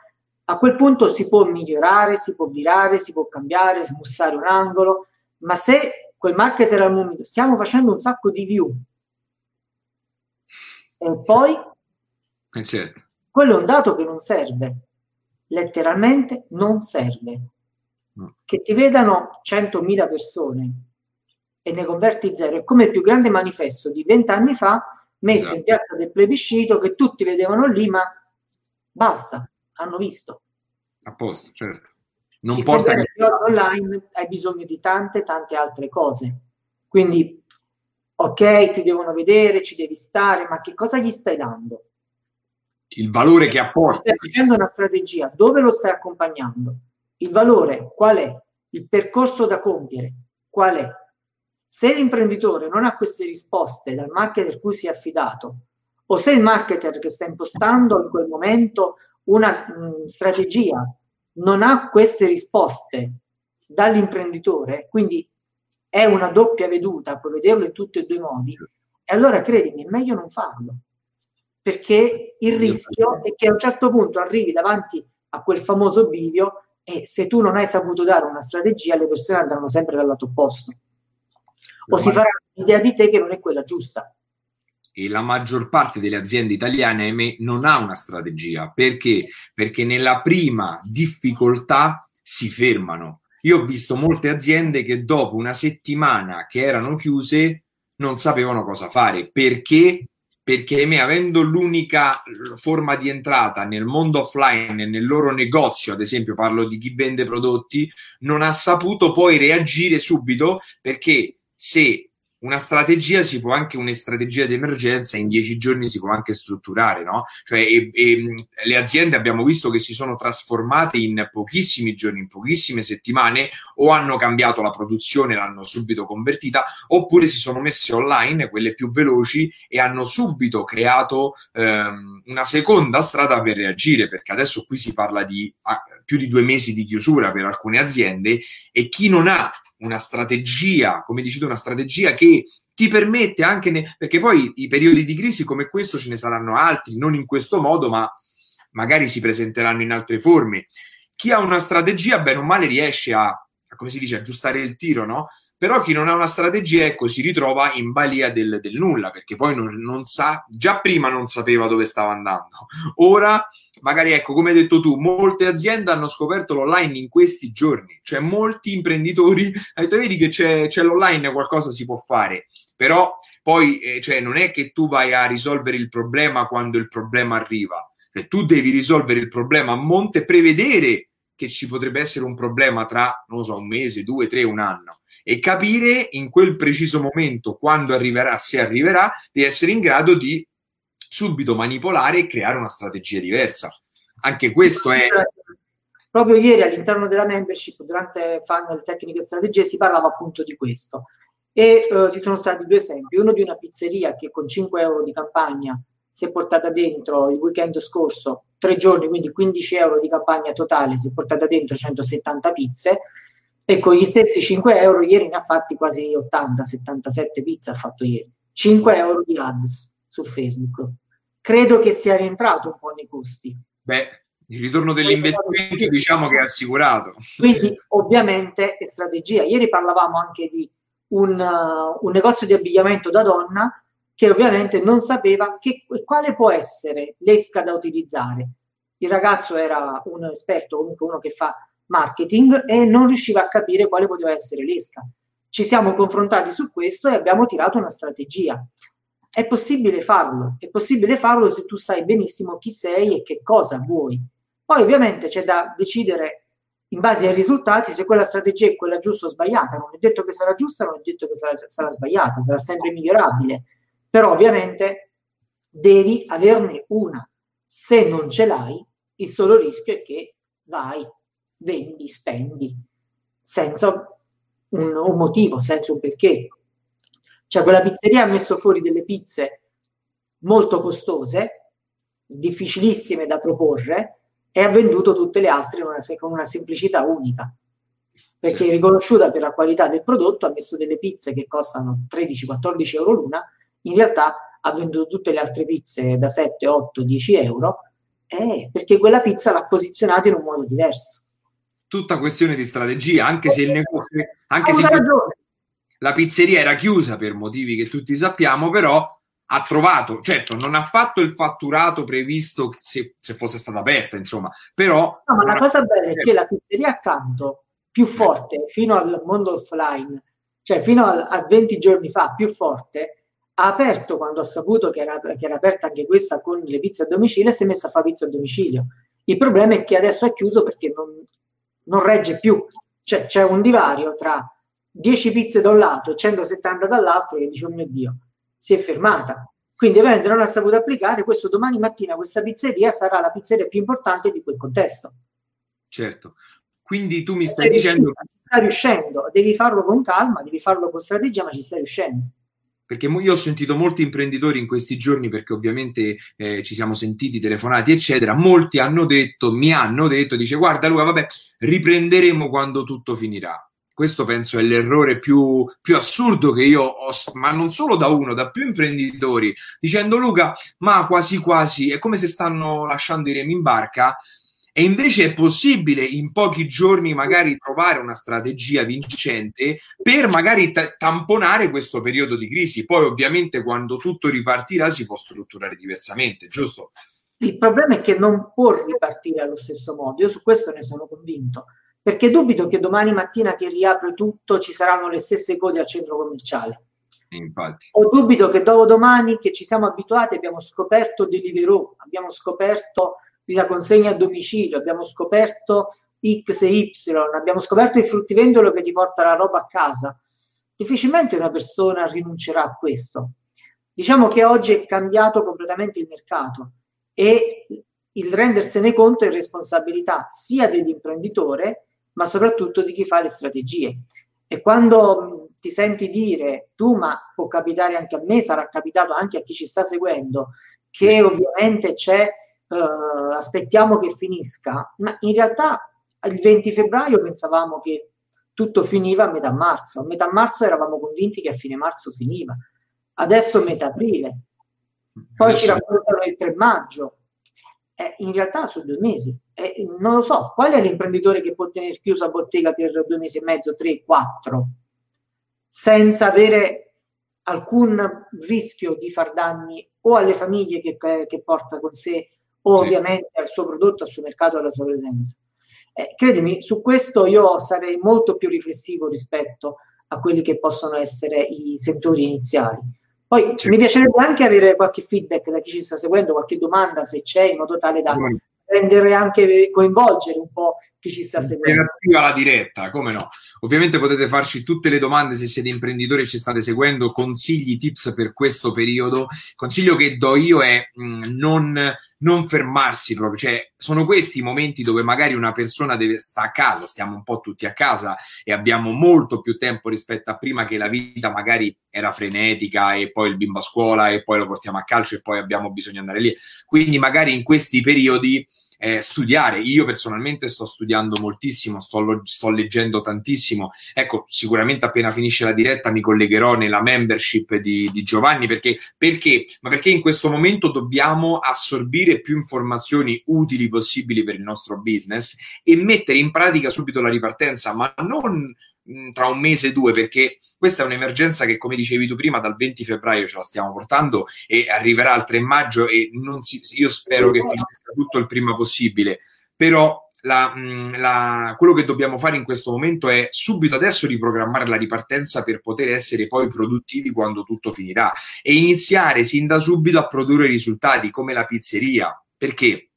a quel punto si può migliorare, si può virare, si può cambiare, smussare un angolo, ma se quel marketer al momento stiamo facendo un sacco di view e poi eh certo. quello è un dato che non serve, letteralmente non serve. No. Che ti vedano 100.000 persone e ne converti zero, è come il più grande manifesto di vent'anni fa messo esatto. in piazza del plebiscito che tutti vedevano lì, ma basta hanno visto. A posto, certo. Non Il porta che... online hai bisogno di tante, tante altre cose. Quindi, ok, ti devono vedere, ci devi stare, ma che cosa gli stai dando? Il valore che apporta. Stai facendo una strategia, dove lo stai accompagnando? Il valore qual è? Il percorso da compiere qual è? Se l'imprenditore non ha queste risposte dal marketer cui si è affidato, o se il marketer che sta impostando in quel momento una mh, mm, strategia non ha queste risposte dall'imprenditore, quindi è una doppia veduta, puoi vederlo in tutti e due i modi, e allora credimi, è meglio non farlo, perché il rischio è che a un certo punto arrivi davanti a quel famoso bivio e se tu non hai saputo dare una strategia, le persone andranno sempre dal lato opposto. O si farà un'idea di te che non è quella giusta e la maggior parte delle aziende italiane ahimè, non ha una strategia. Perché? Perché nella prima difficoltà si fermano. Io ho visto molte aziende che dopo una settimana che erano chiuse non sapevano cosa fare. Perché? Perché ahimè, avendo l'unica forma di entrata nel mondo offline, nel loro negozio, ad esempio parlo di chi vende prodotti, non ha saputo poi reagire subito perché se una strategia si può anche, una strategia di emergenza in dieci giorni si può anche strutturare, no? Cioè, e, e, le aziende abbiamo visto che si sono trasformate in pochissimi giorni, in pochissime settimane, o hanno cambiato la produzione, l'hanno subito convertita, oppure si sono messe online, quelle più veloci, e hanno subito creato ehm, una seconda strada per reagire, perché adesso qui si parla di ah, più di due mesi di chiusura per alcune aziende e chi non ha una strategia, come dici tu, una strategia che ti permette anche, ne, perché poi i periodi di crisi come questo ce ne saranno altri, non in questo modo, ma magari si presenteranno in altre forme. Chi ha una strategia, bene o male, riesce a, come si dice, aggiustare il tiro, no? Però chi non ha una strategia, ecco, si ritrova in balia del, del nulla, perché poi non, non, sa, già prima non sapeva dove stava andando. Ora, magari, ecco, come hai detto tu, molte aziende hanno scoperto l'online in questi giorni, cioè molti imprenditori, <laughs> hai detto, vedi che c'è, c'è l'online, qualcosa si può fare, però poi, eh, cioè, non è che tu vai a risolvere il problema quando il problema arriva, cioè, tu devi risolvere il problema a monte, prevedere che ci potrebbe essere un problema tra, non so, un mese, due, tre, un anno. E capire in quel preciso momento, quando arriverà, se arriverà, di essere in grado di subito manipolare e creare una strategia diversa. Anche questo è... Proprio ieri all'interno della membership, durante Funnel Tecniche e Strategie, si parlava appunto di questo. E uh, ci sono stati due esempi. Uno di una pizzeria che con 5 euro di campagna si è portata dentro il weekend scorso, tre giorni, quindi 15 euro di campagna totale, si è portata dentro 170 pizze e con gli stessi 5 euro ieri ne ha fatti quasi 80-77 pizze ha fatto ieri 5 euro di ads su Facebook credo che sia rientrato un po' nei costi. Beh il ritorno dell'investimento diciamo che è assicurato. Quindi ovviamente è strategia. Ieri parlavamo anche di un, uh, un negozio di abbigliamento da donna che ovviamente non sapeva che, quale può essere l'esca da utilizzare. Il ragazzo era un esperto comunque uno che fa marketing e non riusciva a capire quale poteva essere l'esca. Ci siamo confrontati su questo e abbiamo tirato una strategia. È possibile farlo, è possibile farlo se tu sai benissimo chi sei e che cosa vuoi. Poi ovviamente c'è da decidere in base ai risultati se quella strategia è quella giusta o sbagliata. Non è detto che sarà giusta, non è detto che sarà, sarà sbagliata, sarà sempre migliorabile. Però ovviamente devi averne una. Se non ce l'hai, il solo rischio è che vai vendi, spendi, senza un, un motivo, senza un perché. Cioè quella pizzeria ha messo fuori delle pizze molto costose, difficilissime da proporre, e ha venduto tutte le altre una, con una semplicità unica. Perché certo. riconosciuta per la qualità del prodotto, ha messo delle pizze che costano 13-14 euro l'una, in realtà ha venduto tutte le altre pizze da 7, 8, 10 euro, eh, perché quella pizza l'ha posizionata in un modo diverso tutta questione di strategia, anche se il negozio, anche se la pizzeria era chiusa per motivi che tutti sappiamo, però ha trovato, certo, non ha fatto il fatturato previsto se, se fosse stata aperta, insomma, però... No, ma la cosa bella è che la pizzeria accanto, più forte, fino al mondo offline, cioè fino a, a 20 giorni fa, più forte, ha aperto quando ha saputo che era, che era aperta anche questa con le pizze a domicilio e si è messa a fare pizza a domicilio. Il problema è che adesso è chiuso perché non, non regge più. Cioè c'è un divario tra 10 pizze da un lato e 170 dall'altro che dice, oh mio Dio, si è fermata. Quindi avendo non ha saputo applicare, questo domani mattina questa pizzeria sarà la pizzeria più importante di quel contesto. Certo. Quindi tu mi stai dicendo... Ci sta riuscendo, devi farlo con calma, devi farlo con strategia, ma ci stai riuscendo perché io ho sentito molti imprenditori in questi giorni, perché ovviamente eh, ci siamo sentiti, telefonati, eccetera, molti hanno detto, mi hanno detto, dice guarda Luca, vabbè, riprenderemo quando tutto finirà. Questo penso è l'errore più, più assurdo che io ho, ma non solo da uno, da più imprenditori, dicendo Luca, ma quasi quasi è come se stanno lasciando i remi in barca e invece è possibile in pochi giorni magari trovare una strategia vincente per magari t- tamponare questo periodo di crisi. Poi ovviamente quando tutto ripartirà si può strutturare diversamente, giusto? Il problema è che non può ripartire allo stesso modo, io su questo ne sono convinto, perché dubito che domani mattina che riapre tutto ci saranno le stesse code al centro commerciale. Infatti. Ho dubito che dopo domani che ci siamo abituati abbiamo scoperto Deliveroo, abbiamo scoperto la consegna a domicilio, abbiamo scoperto X e Y, abbiamo scoperto il fruttivendolo che ti porta la roba a casa. Difficilmente una persona rinuncerà a questo. Diciamo che oggi è cambiato completamente il mercato e il rendersene conto è responsabilità sia dell'imprenditore, ma soprattutto di chi fa le strategie. E quando ti senti dire tu, ma può capitare anche a me, sarà capitato anche a chi ci sta seguendo, che ovviamente c'è uh, aspettiamo che finisca, ma in realtà il 20 febbraio pensavamo che tutto finiva a metà marzo, a metà marzo eravamo convinti che a fine marzo finiva, adesso metà aprile, poi ci raccontano il 3 maggio, eh, in realtà sono due mesi, eh, non lo so, qual è l'imprenditore che può tenere chiusa bottega per due mesi e mezzo, tre, quattro? senza avere alcun rischio di far danni o alle famiglie che, che porta con sé o sì. ovviamente al suo prodotto, al suo mercato, alla sua presenza. Eh, credimi, su questo io sarei molto più riflessivo rispetto a quelli che possono essere i settori iniziali. Poi sì. mi piacerebbe anche avere qualche feedback da chi ci sta seguendo, qualche domanda se c'è, in modo tale da rendere anche coinvolgere un po' chi ci sta seguendo. Relativa alla diretta, come no? Ovviamente potete farci tutte le domande se siete imprenditori e ci state seguendo, consigli, tips per questo periodo. Consiglio che do io è mh, mm, non, non, fermarsi proprio, cioè sono questi i momenti dove magari una persona deve sta a casa, stiamo un po' tutti a casa e abbiamo molto più tempo rispetto a prima che la vita magari era frenetica e poi il bimbo a scuola e poi lo portiamo a calcio e poi abbiamo bisogno di andare lì. Quindi magari in questi periodi eh, studiare. Io personalmente sto studiando moltissimo, sto, lo, sto, leggendo tantissimo. Ecco, sicuramente appena finisce la diretta mi collegherò nella membership di, di Giovanni perché, perché? Ma perché in questo momento dobbiamo assorbire più informazioni utili possibili per il nostro business e mettere in pratica subito la ripartenza, ma non Mm, tra un mese e due, perché questa è un'emergenza che, come dicevi tu prima, dal 20 febbraio ce la stiamo portando e arriverà al 3 maggio e si, io spero che finisca tutto il prima possibile. Però la, mm, la, quello che dobbiamo fare in questo momento è subito adesso riprogrammare la ripartenza per poter essere poi produttivi quando tutto finirà e iniziare sin da subito a produrre risultati come la pizzeria. Perché?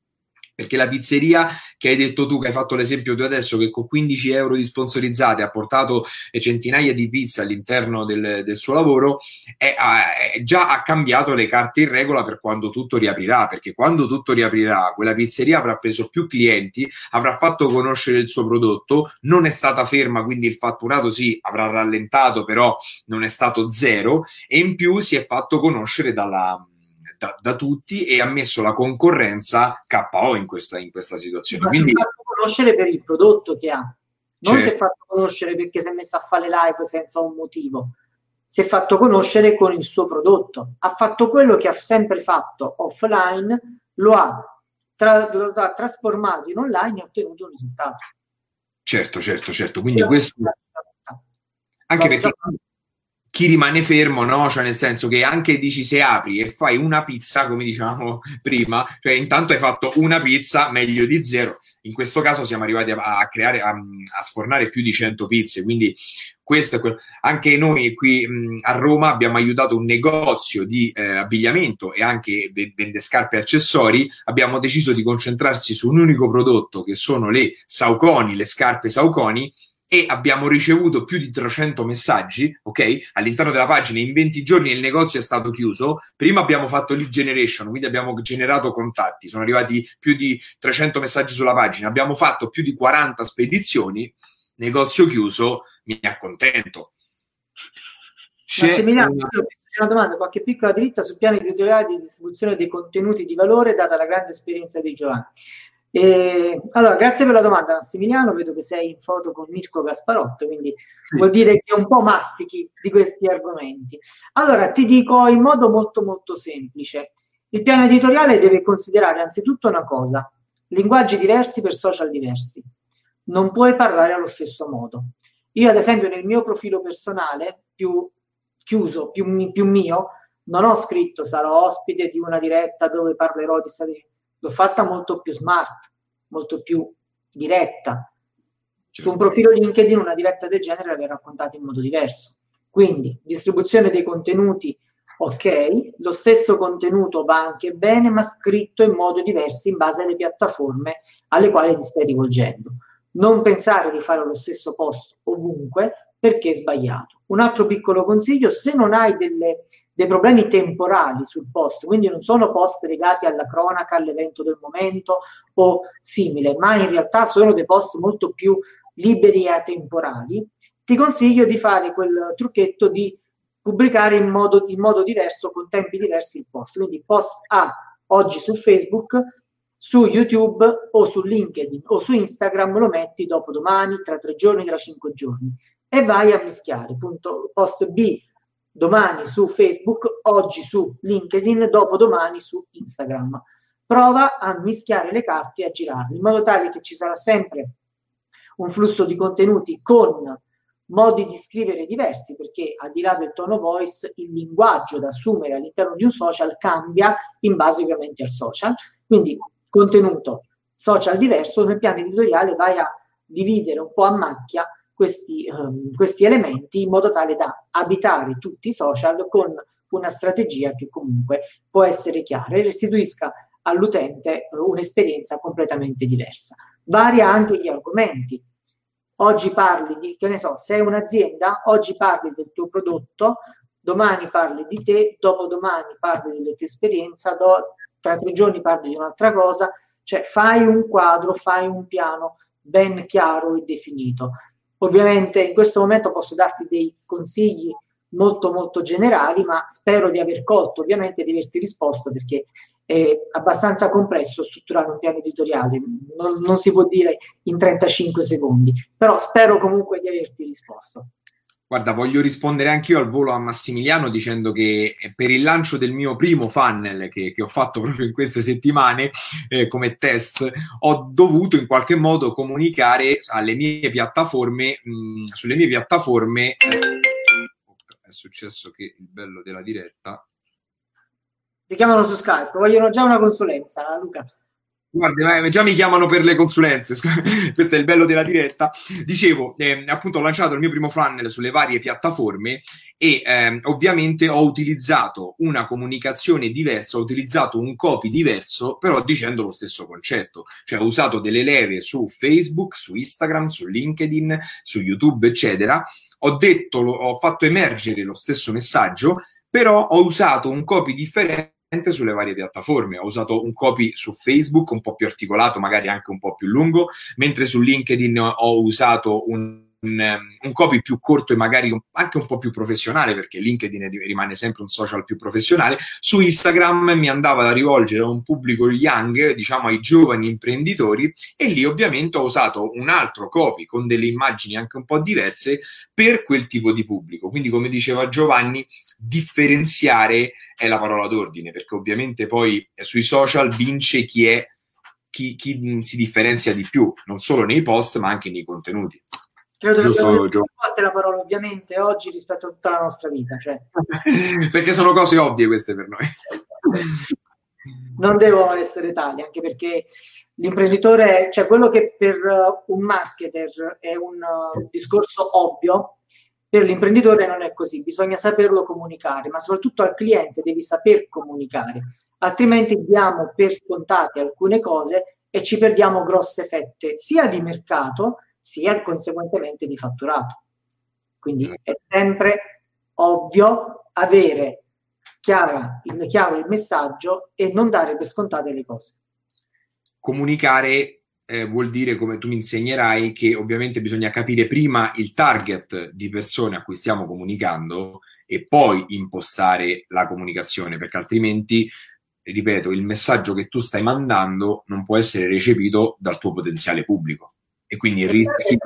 Perché la pizzeria che hai detto tu, che hai fatto l'esempio tu adesso, che con 15 euro di sponsorizzate ha portato centinaia di pizze all'interno del, del suo lavoro, è, è, già ha cambiato le carte in regola per quando tutto riaprirà, perché quando tutto riaprirà, quella pizzeria avrà preso più clienti, avrà fatto conoscere il suo prodotto, non è stata ferma, quindi il fatturato sì, avrà rallentato, però non è stato zero, e in più si è fatto conoscere dalla da, da, tutti e ha messo la concorrenza KO in questa, in questa situazione. Ma Quindi... si è fatto conoscere per il prodotto che ha, non certo. si è certo. fatto conoscere perché si è messo a fare live senza un motivo. Si è fatto conoscere con il suo prodotto. Ha fatto quello che ha sempre fatto offline, lo ha, tra, lo ha trasformato in online e ha ottenuto un risultato. Certo, certo, certo. Quindi questo... Anche perché chi rimane fermo, no? Cioè, nel senso che anche dici se apri e fai una pizza, come diciamo <laughs> prima, cioè intanto hai fatto una pizza meglio di zero. In questo caso siamo arrivati a, a creare, a, a, sfornare più di 100 pizze, quindi questo è quello. Anche noi qui mh, a Roma abbiamo aiutato un negozio di eh, abbigliamento e anche vende scarpe e accessori. Abbiamo deciso di concentrarsi su un unico prodotto che sono le Sauconi, le scarpe Sauconi e abbiamo ricevuto più di 300 messaggi, ok? All'interno della pagina in 20 giorni il negozio è stato chiuso. Prima abbiamo fatto lead generation, quindi abbiamo generato contatti, sono arrivati più di 300 messaggi sulla pagina, abbiamo fatto più di 40 spedizioni, negozio chiuso, mi accontento. C'è una... una domanda, qualche piccola dritta sul piano editoriale di distribuzione dei contenuti di valore data la grande esperienza di Giovanni. E, allora, grazie per la domanda Massimiliano, vedo che sei in foto con Mirko Gasparotto, quindi sì. vuol dire che un po' mastichi di questi argomenti. Allora, ti dico in modo molto molto semplice, il piano editoriale deve considerare anzitutto una cosa, linguaggi diversi per social diversi. Non puoi parlare allo stesso modo. Io, ad esempio, nel mio profilo personale, più chiuso, più, più mio, non ho scritto sarò ospite di una diretta dove parlerò di stati l'ho fatta molto più smart, molto più diretta. Certo. Su un profilo LinkedIn una diretta del genere l'avrei raccontata in modo diverso. Quindi distribuzione dei contenuti, ok, lo stesso contenuto va anche bene, ma scritto in modo diverso in base alle piattaforme alle quali ti stai rivolgendo. Non pensare di fare lo stesso post ovunque perché è sbagliato. Un altro piccolo consiglio, se non hai delle dei problemi temporali sul post, quindi non sono post legati alla cronaca, all'evento del momento o simile, ma in realtà sono dei post molto più liberi e atemporali, ti consiglio di fare quel trucchetto di pubblicare in modo, in modo diverso, con tempi diversi il post. Quindi post A oggi su Facebook, su YouTube o su LinkedIn o su Instagram lo metti dopo domani, tra tre giorni, tra cinque giorni e vai a mischiare. Punto, post B domani su Facebook, oggi su LinkedIn, dopodomani su Instagram. Prova a mischiare le carte e a girarle in modo tale che ci sarà sempre un flusso di contenuti con modi di scrivere diversi, perché al di là del tono voice, il linguaggio da assumere all'interno di un social cambia in base ovviamente al social. Quindi contenuto social diverso, nel piano editoriale vai a dividere un po' a macchia questi, um, questi elementi in modo tale da abitare tutti i social con una strategia che comunque può essere chiara e restituisca all'utente un'esperienza completamente diversa. Varia anche gli argomenti. Oggi parli di, che ne so, sei un'azienda, oggi parli del tuo prodotto, domani parli di te, dopodomani parli della tua esperienza, do, tra tre giorni parli di un'altra cosa, cioè fai un quadro, fai un piano ben chiaro e definito. Ovviamente in questo momento posso darti dei consigli molto molto generali, ma spero di aver colto, ovviamente di averti risposto perché è abbastanza complesso strutturare un piano editoriale, non, non si può dire in 35 secondi, però spero comunque di averti risposto. Guarda, voglio rispondere anche io al volo a Massimiliano dicendo che per il lancio del mio primo funnel che, che ho fatto <laughs> proprio in queste settimane eh, come test, ho dovuto in qualche modo comunicare alle mie piattaforme, mh, sulle mie piattaforme. Eh, è successo che il bello della diretta. Ti chiamano su Skype, vogliono già una consulenza, Luca. Guarda, eh, già mi chiamano per le consulenze, <laughs> questo è il bello della diretta. Dicevo, eh, appunto ho lanciato il mio primo funnel sulle varie piattaforme e eh, ovviamente ho utilizzato una comunicazione diversa, ho utilizzato un copy diverso, però dicendo lo stesso concetto. Cioè ho usato delle leve su Facebook, su Instagram, su LinkedIn, su YouTube, eccetera. Ho detto, ho fatto emergere lo stesso messaggio, però ho usato un copy differente sulle varie piattaforme. Ho usato un copy su Facebook un po' più articolato, magari anche un po' più lungo, mentre su LinkedIn ho usato un un, un, copy più corto e magari un, anche un po' più professionale, perché LinkedIn rimane sempre un social più professionale. Su Instagram mi andava da rivolgere a un pubblico young, diciamo ai giovani imprenditori, e lì ovviamente ho usato un altro copy con delle immagini anche un po' diverse per quel tipo di pubblico. Quindi, come diceva Giovanni, differenziare è la parola d'ordine, perché ovviamente poi sui social vince chi è chi, chi si differenzia di più, non solo nei post, ma anche nei contenuti. Credo Giusto, che volte la parola ovviamente oggi rispetto a tutta la nostra vita. Cioè. <laughs> perché sono cose ovvie queste per noi. <laughs> non devono essere tali, anche perché l'imprenditore, cioè quello che per un marketer è un uh, discorso ovvio, per l'imprenditore non è così, bisogna saperlo comunicare, ma soprattutto al cliente devi saper comunicare, altrimenti diamo per scontate alcune cose e ci perdiamo grosse fette sia di mercato sia conseguentemente di fatturato. Quindi è sempre ovvio avere chiara, il, chiaro il messaggio e non dare per scontate le cose. Comunicare eh, vuol dire, come tu mi insegnerai, che ovviamente bisogna capire prima il target di persone a cui stiamo comunicando e poi impostare la comunicazione, perché altrimenti, ripeto, il messaggio che tu stai mandando non può essere recepito dal tuo potenziale pubblico. E quindi il rischio...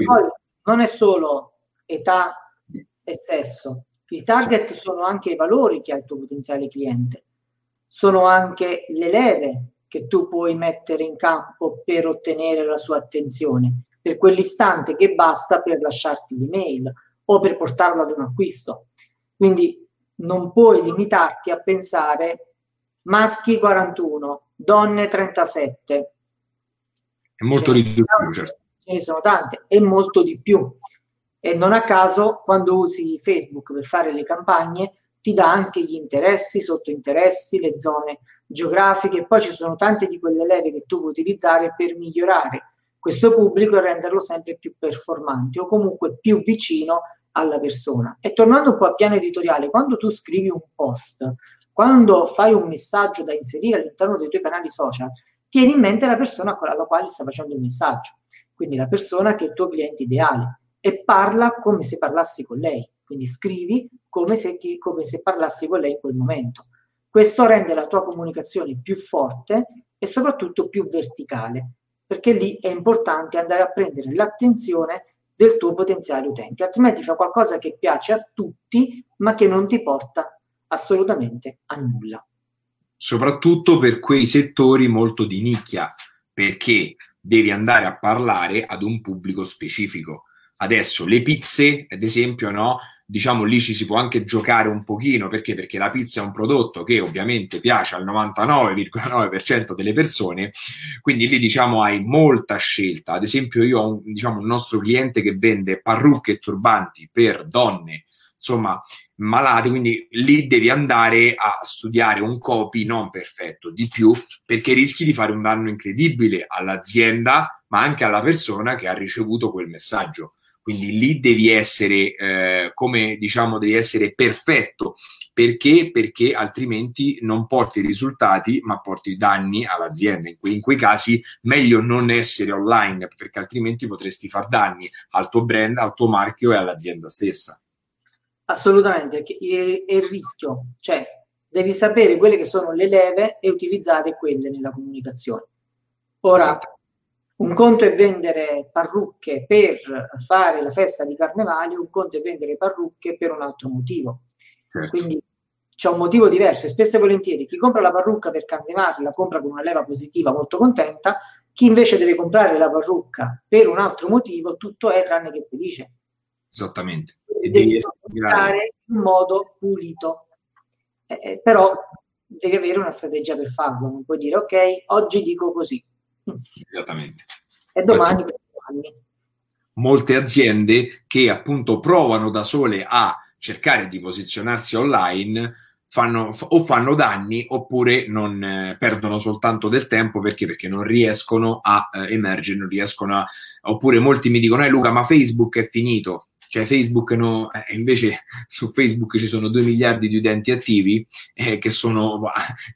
non è solo età e sesso, il target sono anche i valori che ha il tuo potenziale cliente, sono anche le leve che tu puoi mettere in campo per ottenere la sua attenzione, per quell'istante che basta per lasciarti l'email o per portarlo ad un acquisto. Quindi non puoi limitarti a pensare maschi 41, donne 37. È molto ridicolo, certo ce ne sono tante e molto di più. E non a caso, quando usi Facebook per fare le campagne, ti dà anche gli interessi, sottointeressi, le zone geografiche, poi ci sono tante di quelle leve che tu puoi utilizzare per migliorare questo pubblico e renderlo sempre più performante o comunque più vicino alla persona. E tornando un po' al piano editoriale, quando tu scrivi un post, quando fai un messaggio da inserire all'interno dei tuoi canali social, tieni in mente la persona con la quale stai facendo il messaggio quindi la persona che è il tuo cliente ideale, e parla come se parlassi con lei, quindi scrivi come se, ti, come se parlassi con lei in quel momento. Questo rende la tua comunicazione più forte e soprattutto più verticale, perché lì è importante andare a prendere l'attenzione del tuo potenziale utente, altrimenti fa qualcosa che piace a tutti, ma che non ti porta assolutamente a nulla. Soprattutto per quei settori molto di nicchia, perché devi andare a parlare ad un pubblico specifico. Adesso le pizze, ad esempio, no? Diciamo lì ci si può anche giocare un pochino perché? Perché la pizza è un prodotto che ovviamente piace al 99,9% delle persone, quindi lì diciamo hai molta scelta. Ad esempio, io ho un, diciamo, un nostro cliente che vende parrucche e turbanti per donne, insomma, malate, quindi lì devi andare a studiare un copy non perfetto, di più, perché rischi di fare un danno incredibile all'azienda, ma anche alla persona che ha ricevuto quel messaggio. Quindi lì devi essere, eh, come diciamo, devi essere perfetto. Perché? Perché altrimenti non porti risultati, ma porti danni all'azienda. In, que- in quei casi meglio non essere online, perché altrimenti potresti far danni al tuo brand, al tuo marchio e all'azienda stessa. Assolutamente, è il rischio, cioè devi sapere quelle che sono le leve e utilizzare quelle nella comunicazione. Ora, esatto. Un conto è vendere parrucche per fare la festa di carnevale, un conto è vendere parrucche per un altro motivo. Certo. Quindi c'è un motivo diverso e spesso e volentieri chi compra la parrucca per carnevale la compra con una leva positiva molto contenta, chi invece deve comprare la parrucca per un altro motivo, tutto è tranne che felice. Esattamente. E devi fare in modo pulito. Eh, eh, però devi avere una strategia per farlo, non puoi dire ok, oggi dico così Esattamente. E domani per domani. Molte aziende che appunto provano da sole a cercare di posizionarsi online fanno, o fanno danni oppure non eh, perdono soltanto del tempo perché? perché non riescono a eh, emergere, non riescono a... oppure molti mi dicono eh Luca ma Facebook è finito cioè Facebook no, eh, invece su Facebook ci sono 2 miliardi di utenti attivi eh, che sono,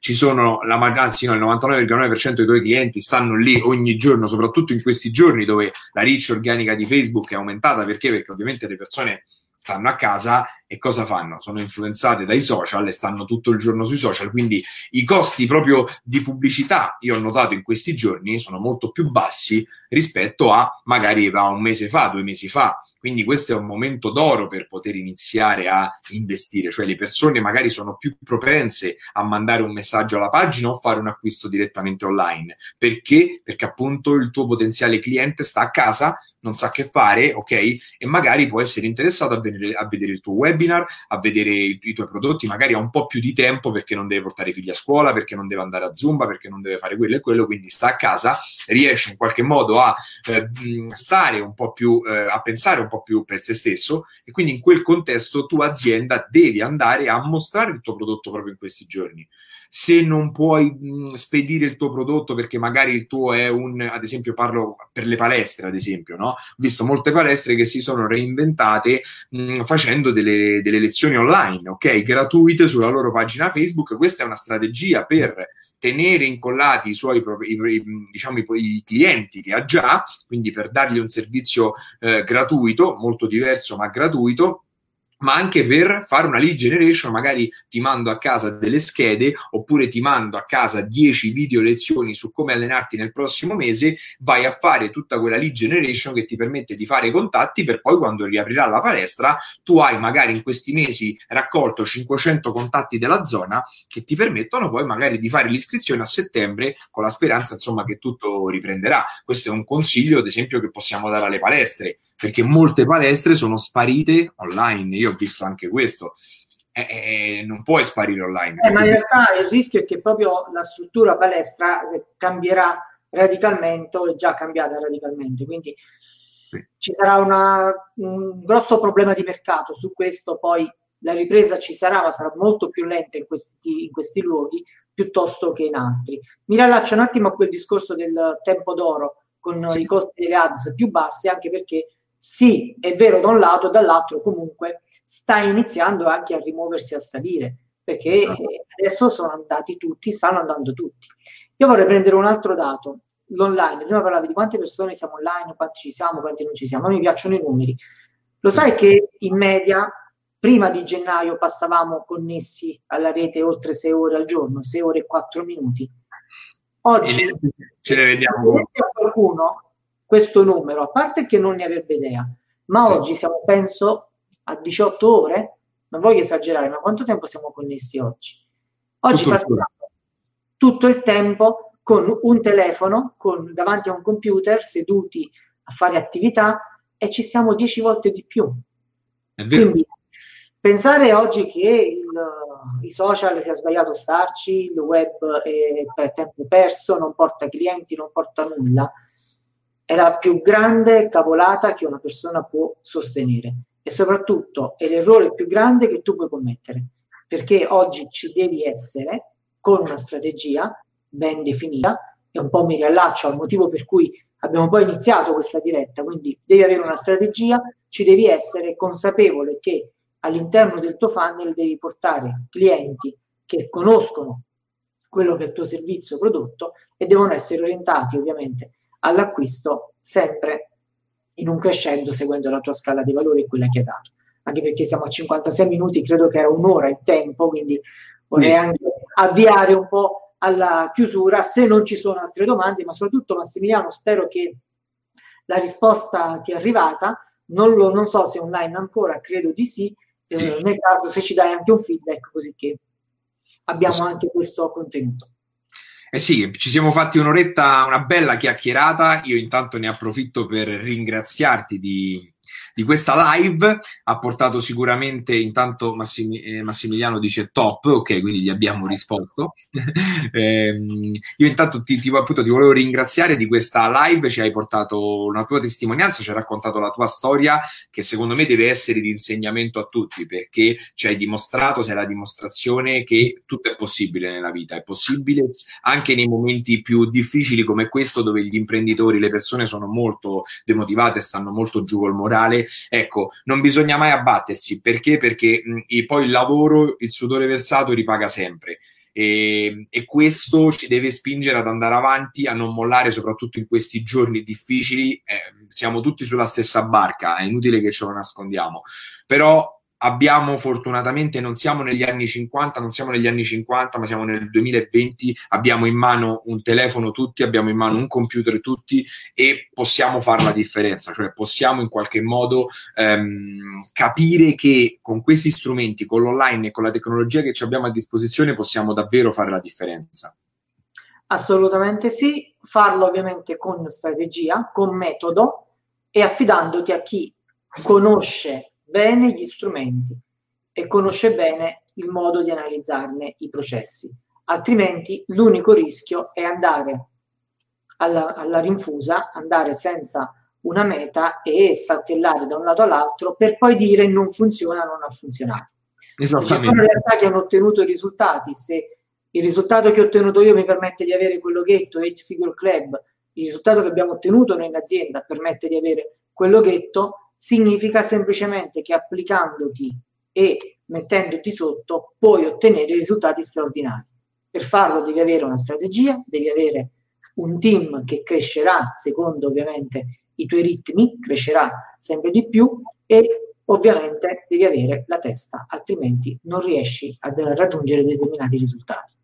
ci sono la maggioranza, no, il 99,9% dei tuoi clienti stanno lì ogni giorno, soprattutto in questi giorni dove la reach organica di Facebook è aumentata perché? Perché ovviamente le persone stanno a casa e cosa fanno? Sono influenzate dai social e stanno tutto il giorno sui social, quindi i costi proprio di pubblicità, io ho notato in questi giorni, sono molto più bassi rispetto a magari a un mese fa, due mesi fa. Quindi questo è un momento d'oro per poter iniziare a investire, cioè le persone magari sono più propense a mandare un messaggio alla pagina o fare un acquisto direttamente online. Perché? Perché appunto il tuo potenziale cliente sta a casa, non sa che fare, ok? E magari può essere interessato a vedere, a vedere il tuo webinar, a vedere i, i, tuoi prodotti, magari ha un po' più di tempo perché non deve portare i figli a scuola, perché non deve andare a Zumba, perché non deve fare quello e quello, quindi sta a casa, riesce in qualche modo a eh, stare un po' più, eh, a pensare un po' più per se stesso e quindi in quel contesto tu azienda devi andare a mostrare il tuo prodotto proprio in questi giorni se non puoi mh, spedire il tuo prodotto perché magari il tuo è un, ad esempio parlo per le palestre, ad esempio, no? Ho visto molte palestre che si sono reinventate mh, facendo delle, delle lezioni online, ok? Gratuite sulla loro pagina Facebook. Questa è una strategia per tenere incollati i suoi i, diciamo, i, i, clienti che ha già, quindi per dargli un servizio eh, gratuito, molto diverso ma gratuito, ma anche per fare una lead generation, magari ti mando a casa delle schede oppure ti mando a casa 10 video lezioni su come allenarti nel prossimo mese, vai a fare tutta quella lead generation che ti permette di fare contatti per poi quando riaprirà la palestra tu hai magari in questi mesi raccolto 500 contatti della zona che ti permettono poi magari di fare l'iscrizione a settembre con la speranza insomma che tutto riprenderà. Questo è un consiglio ad esempio che possiamo dare alle palestre perché molte palestre sono sparite online. Io ho visto anche questo. Eh, eh, non puoi sparire online. Eh, ma in realtà il rischio è che proprio la struttura palestra cambierà radicalmente o è già cambiata radicalmente. Quindi sì. ci sarà una, un grosso problema di mercato su questo. Poi la ripresa ci sarà, ma sarà molto più lenta in questi, in questi luoghi piuttosto che in altri. Mi riallaccio un attimo a quel discorso del tempo d'oro con sì. i costi delle ads più bassi, anche perché sì, è vero da un lato, dall'altro comunque sta iniziando anche a rimuoversi a salire, perché ah. adesso sono andati tutti, stanno andando tutti. Io vorrei prendere un altro dato, l'online, prima parlavi di quante persone siamo online, quanti ci siamo, quanti non ci siamo, a me piacciono i numeri. Lo sai che in media prima di gennaio passavamo connessi alla rete oltre 6 ore al giorno, 6 ore e 4 minuti. Oggi ce ne vediamo. Se qualcuno questo numero, a parte che non ne avrebbe idea, ma sì. oggi siamo, penso, a 18 ore, non voglio esagerare, ma quanto tempo siamo connessi oggi? Oggi tutto passiamo il tutto il tempo con un telefono, con, davanti a un computer, seduti a fare attività, e ci siamo dieci volte di più. Quindi pensare oggi che il, i social sia sbagliato starci, il web è tempo perso, non porta clienti, non porta nulla, è la più grande cavolata che una persona può sostenere. E soprattutto è l'errore più grande che tu puoi commettere, perché oggi ci devi essere con una strategia ben definita e un po' mi riallaccio al motivo per cui abbiamo poi iniziato questa diretta, quindi devi avere una strategia, ci devi essere consapevole che all'interno del tuo funnel devi portare clienti che conoscono quello che è il tuo servizio prodotto e devono essere orientati ovviamente all'acquisto sempre in un crescendo seguendo la tua scala di valore e quella che hai dato. Anche perché siamo a 56 minuti, credo che era un'ora il tempo, quindi vorrei anche avviare un po' alla chiusura se non ci sono altre domande, ma soprattutto Massimiliano spero che la risposta ti è arrivata, non, lo, non so se online ancora, credo di sì, eh, sì. nel caso se ci dai anche un feedback così che abbiamo sì. anche questo contenuto. Eh sì, ci siamo fatti un'oretta, una bella chiacchierata. Io intanto ne approfitto per ringraziarti di, di questa live. Ha portato sicuramente, intanto Massim- eh, Massimiliano dice top, ok, quindi gli abbiamo risposto. <laughs> eh, io intanto ti, ti, appunto, ti volevo ringraziare di questa live, ci hai portato una tua testimonianza, ci hai raccontato la tua storia che secondo me deve essere di insegnamento a tutti perché ci hai dimostrato, sei la dimostrazione che tutto è possibile nella vita, è possibile anche nei momenti più difficili come questo dove gli imprenditori, le persone sono molto demotivate, stanno molto giù col morale ecco, non bisogna mai abbattersi perché? Perché mh, poi il lavoro, il sudore versato ripaga sempre. E, e, questo ci deve spingere ad andare avanti, a non mollare, soprattutto in questi giorni difficili. Eh, siamo tutti sulla stessa barca, è inutile che ce lo nascondiamo. Però abbiamo fortunatamente, non siamo negli anni 50, non siamo negli anni 50, ma siamo nel 2020, abbiamo in mano un telefono tutti, abbiamo in mano un computer tutti e possiamo fare la differenza, cioè possiamo in qualche modo ehm, capire che con questi strumenti, con l'online e con la tecnologia che ci abbiamo a disposizione possiamo davvero fare la differenza. Assolutamente sì, farlo ovviamente con strategia, con metodo e affidandoti a chi conosce bene gli strumenti e conosce bene il modo di analizzarne i processi. Altrimenti l'unico rischio è andare alla, alla rinfusa, andare senza una meta e saltellare da un lato all'altro per poi dire non funziona, non ha funzionato. Se ci sono realtà che hanno ottenuto i risultati, se il risultato che ho ottenuto io mi permette di avere quello ghetto, 8 Figure Club, il risultato che abbiamo ottenuto noi in azienda permette di avere quello ghetto, significa semplicemente che applicandoti e mettendoti sotto puoi ottenere risultati straordinari. Per farlo devi avere una strategia, devi avere un team che crescerà secondo ovviamente i tuoi ritmi, crescerà sempre di più e ovviamente devi avere la testa, altrimenti non riesci a raggiungere determinati risultati.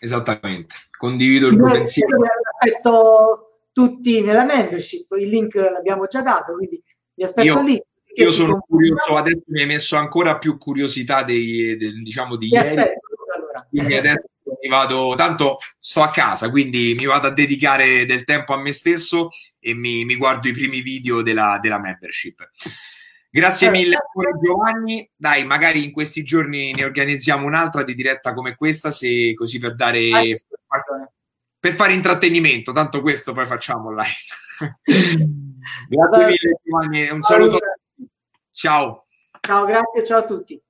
Esattamente, condivido il tuo pensiero. Aspetto tutti nella membership, il link l'abbiamo già dato, quindi vi aspetto io, lì. Io sono curioso, adesso mi hai messo ancora più curiosità dei, del, diciamo di ieri. Aspetto, allora. Quindi adesso mi vado, tanto sto a casa, quindi mi vado a dedicare del tempo a me stesso e mi, mi guardo i primi video della, della membership. Grazie mille ancora Giovanni. Dai, magari in questi giorni ne organizziamo un'altra di diretta come questa, se così per dare per fare intrattenimento, tanto questo poi facciamo live. <laughs> Grazie mille Giovanni, un saluto. Ciao. Ciao, grazie, ciao a tutti.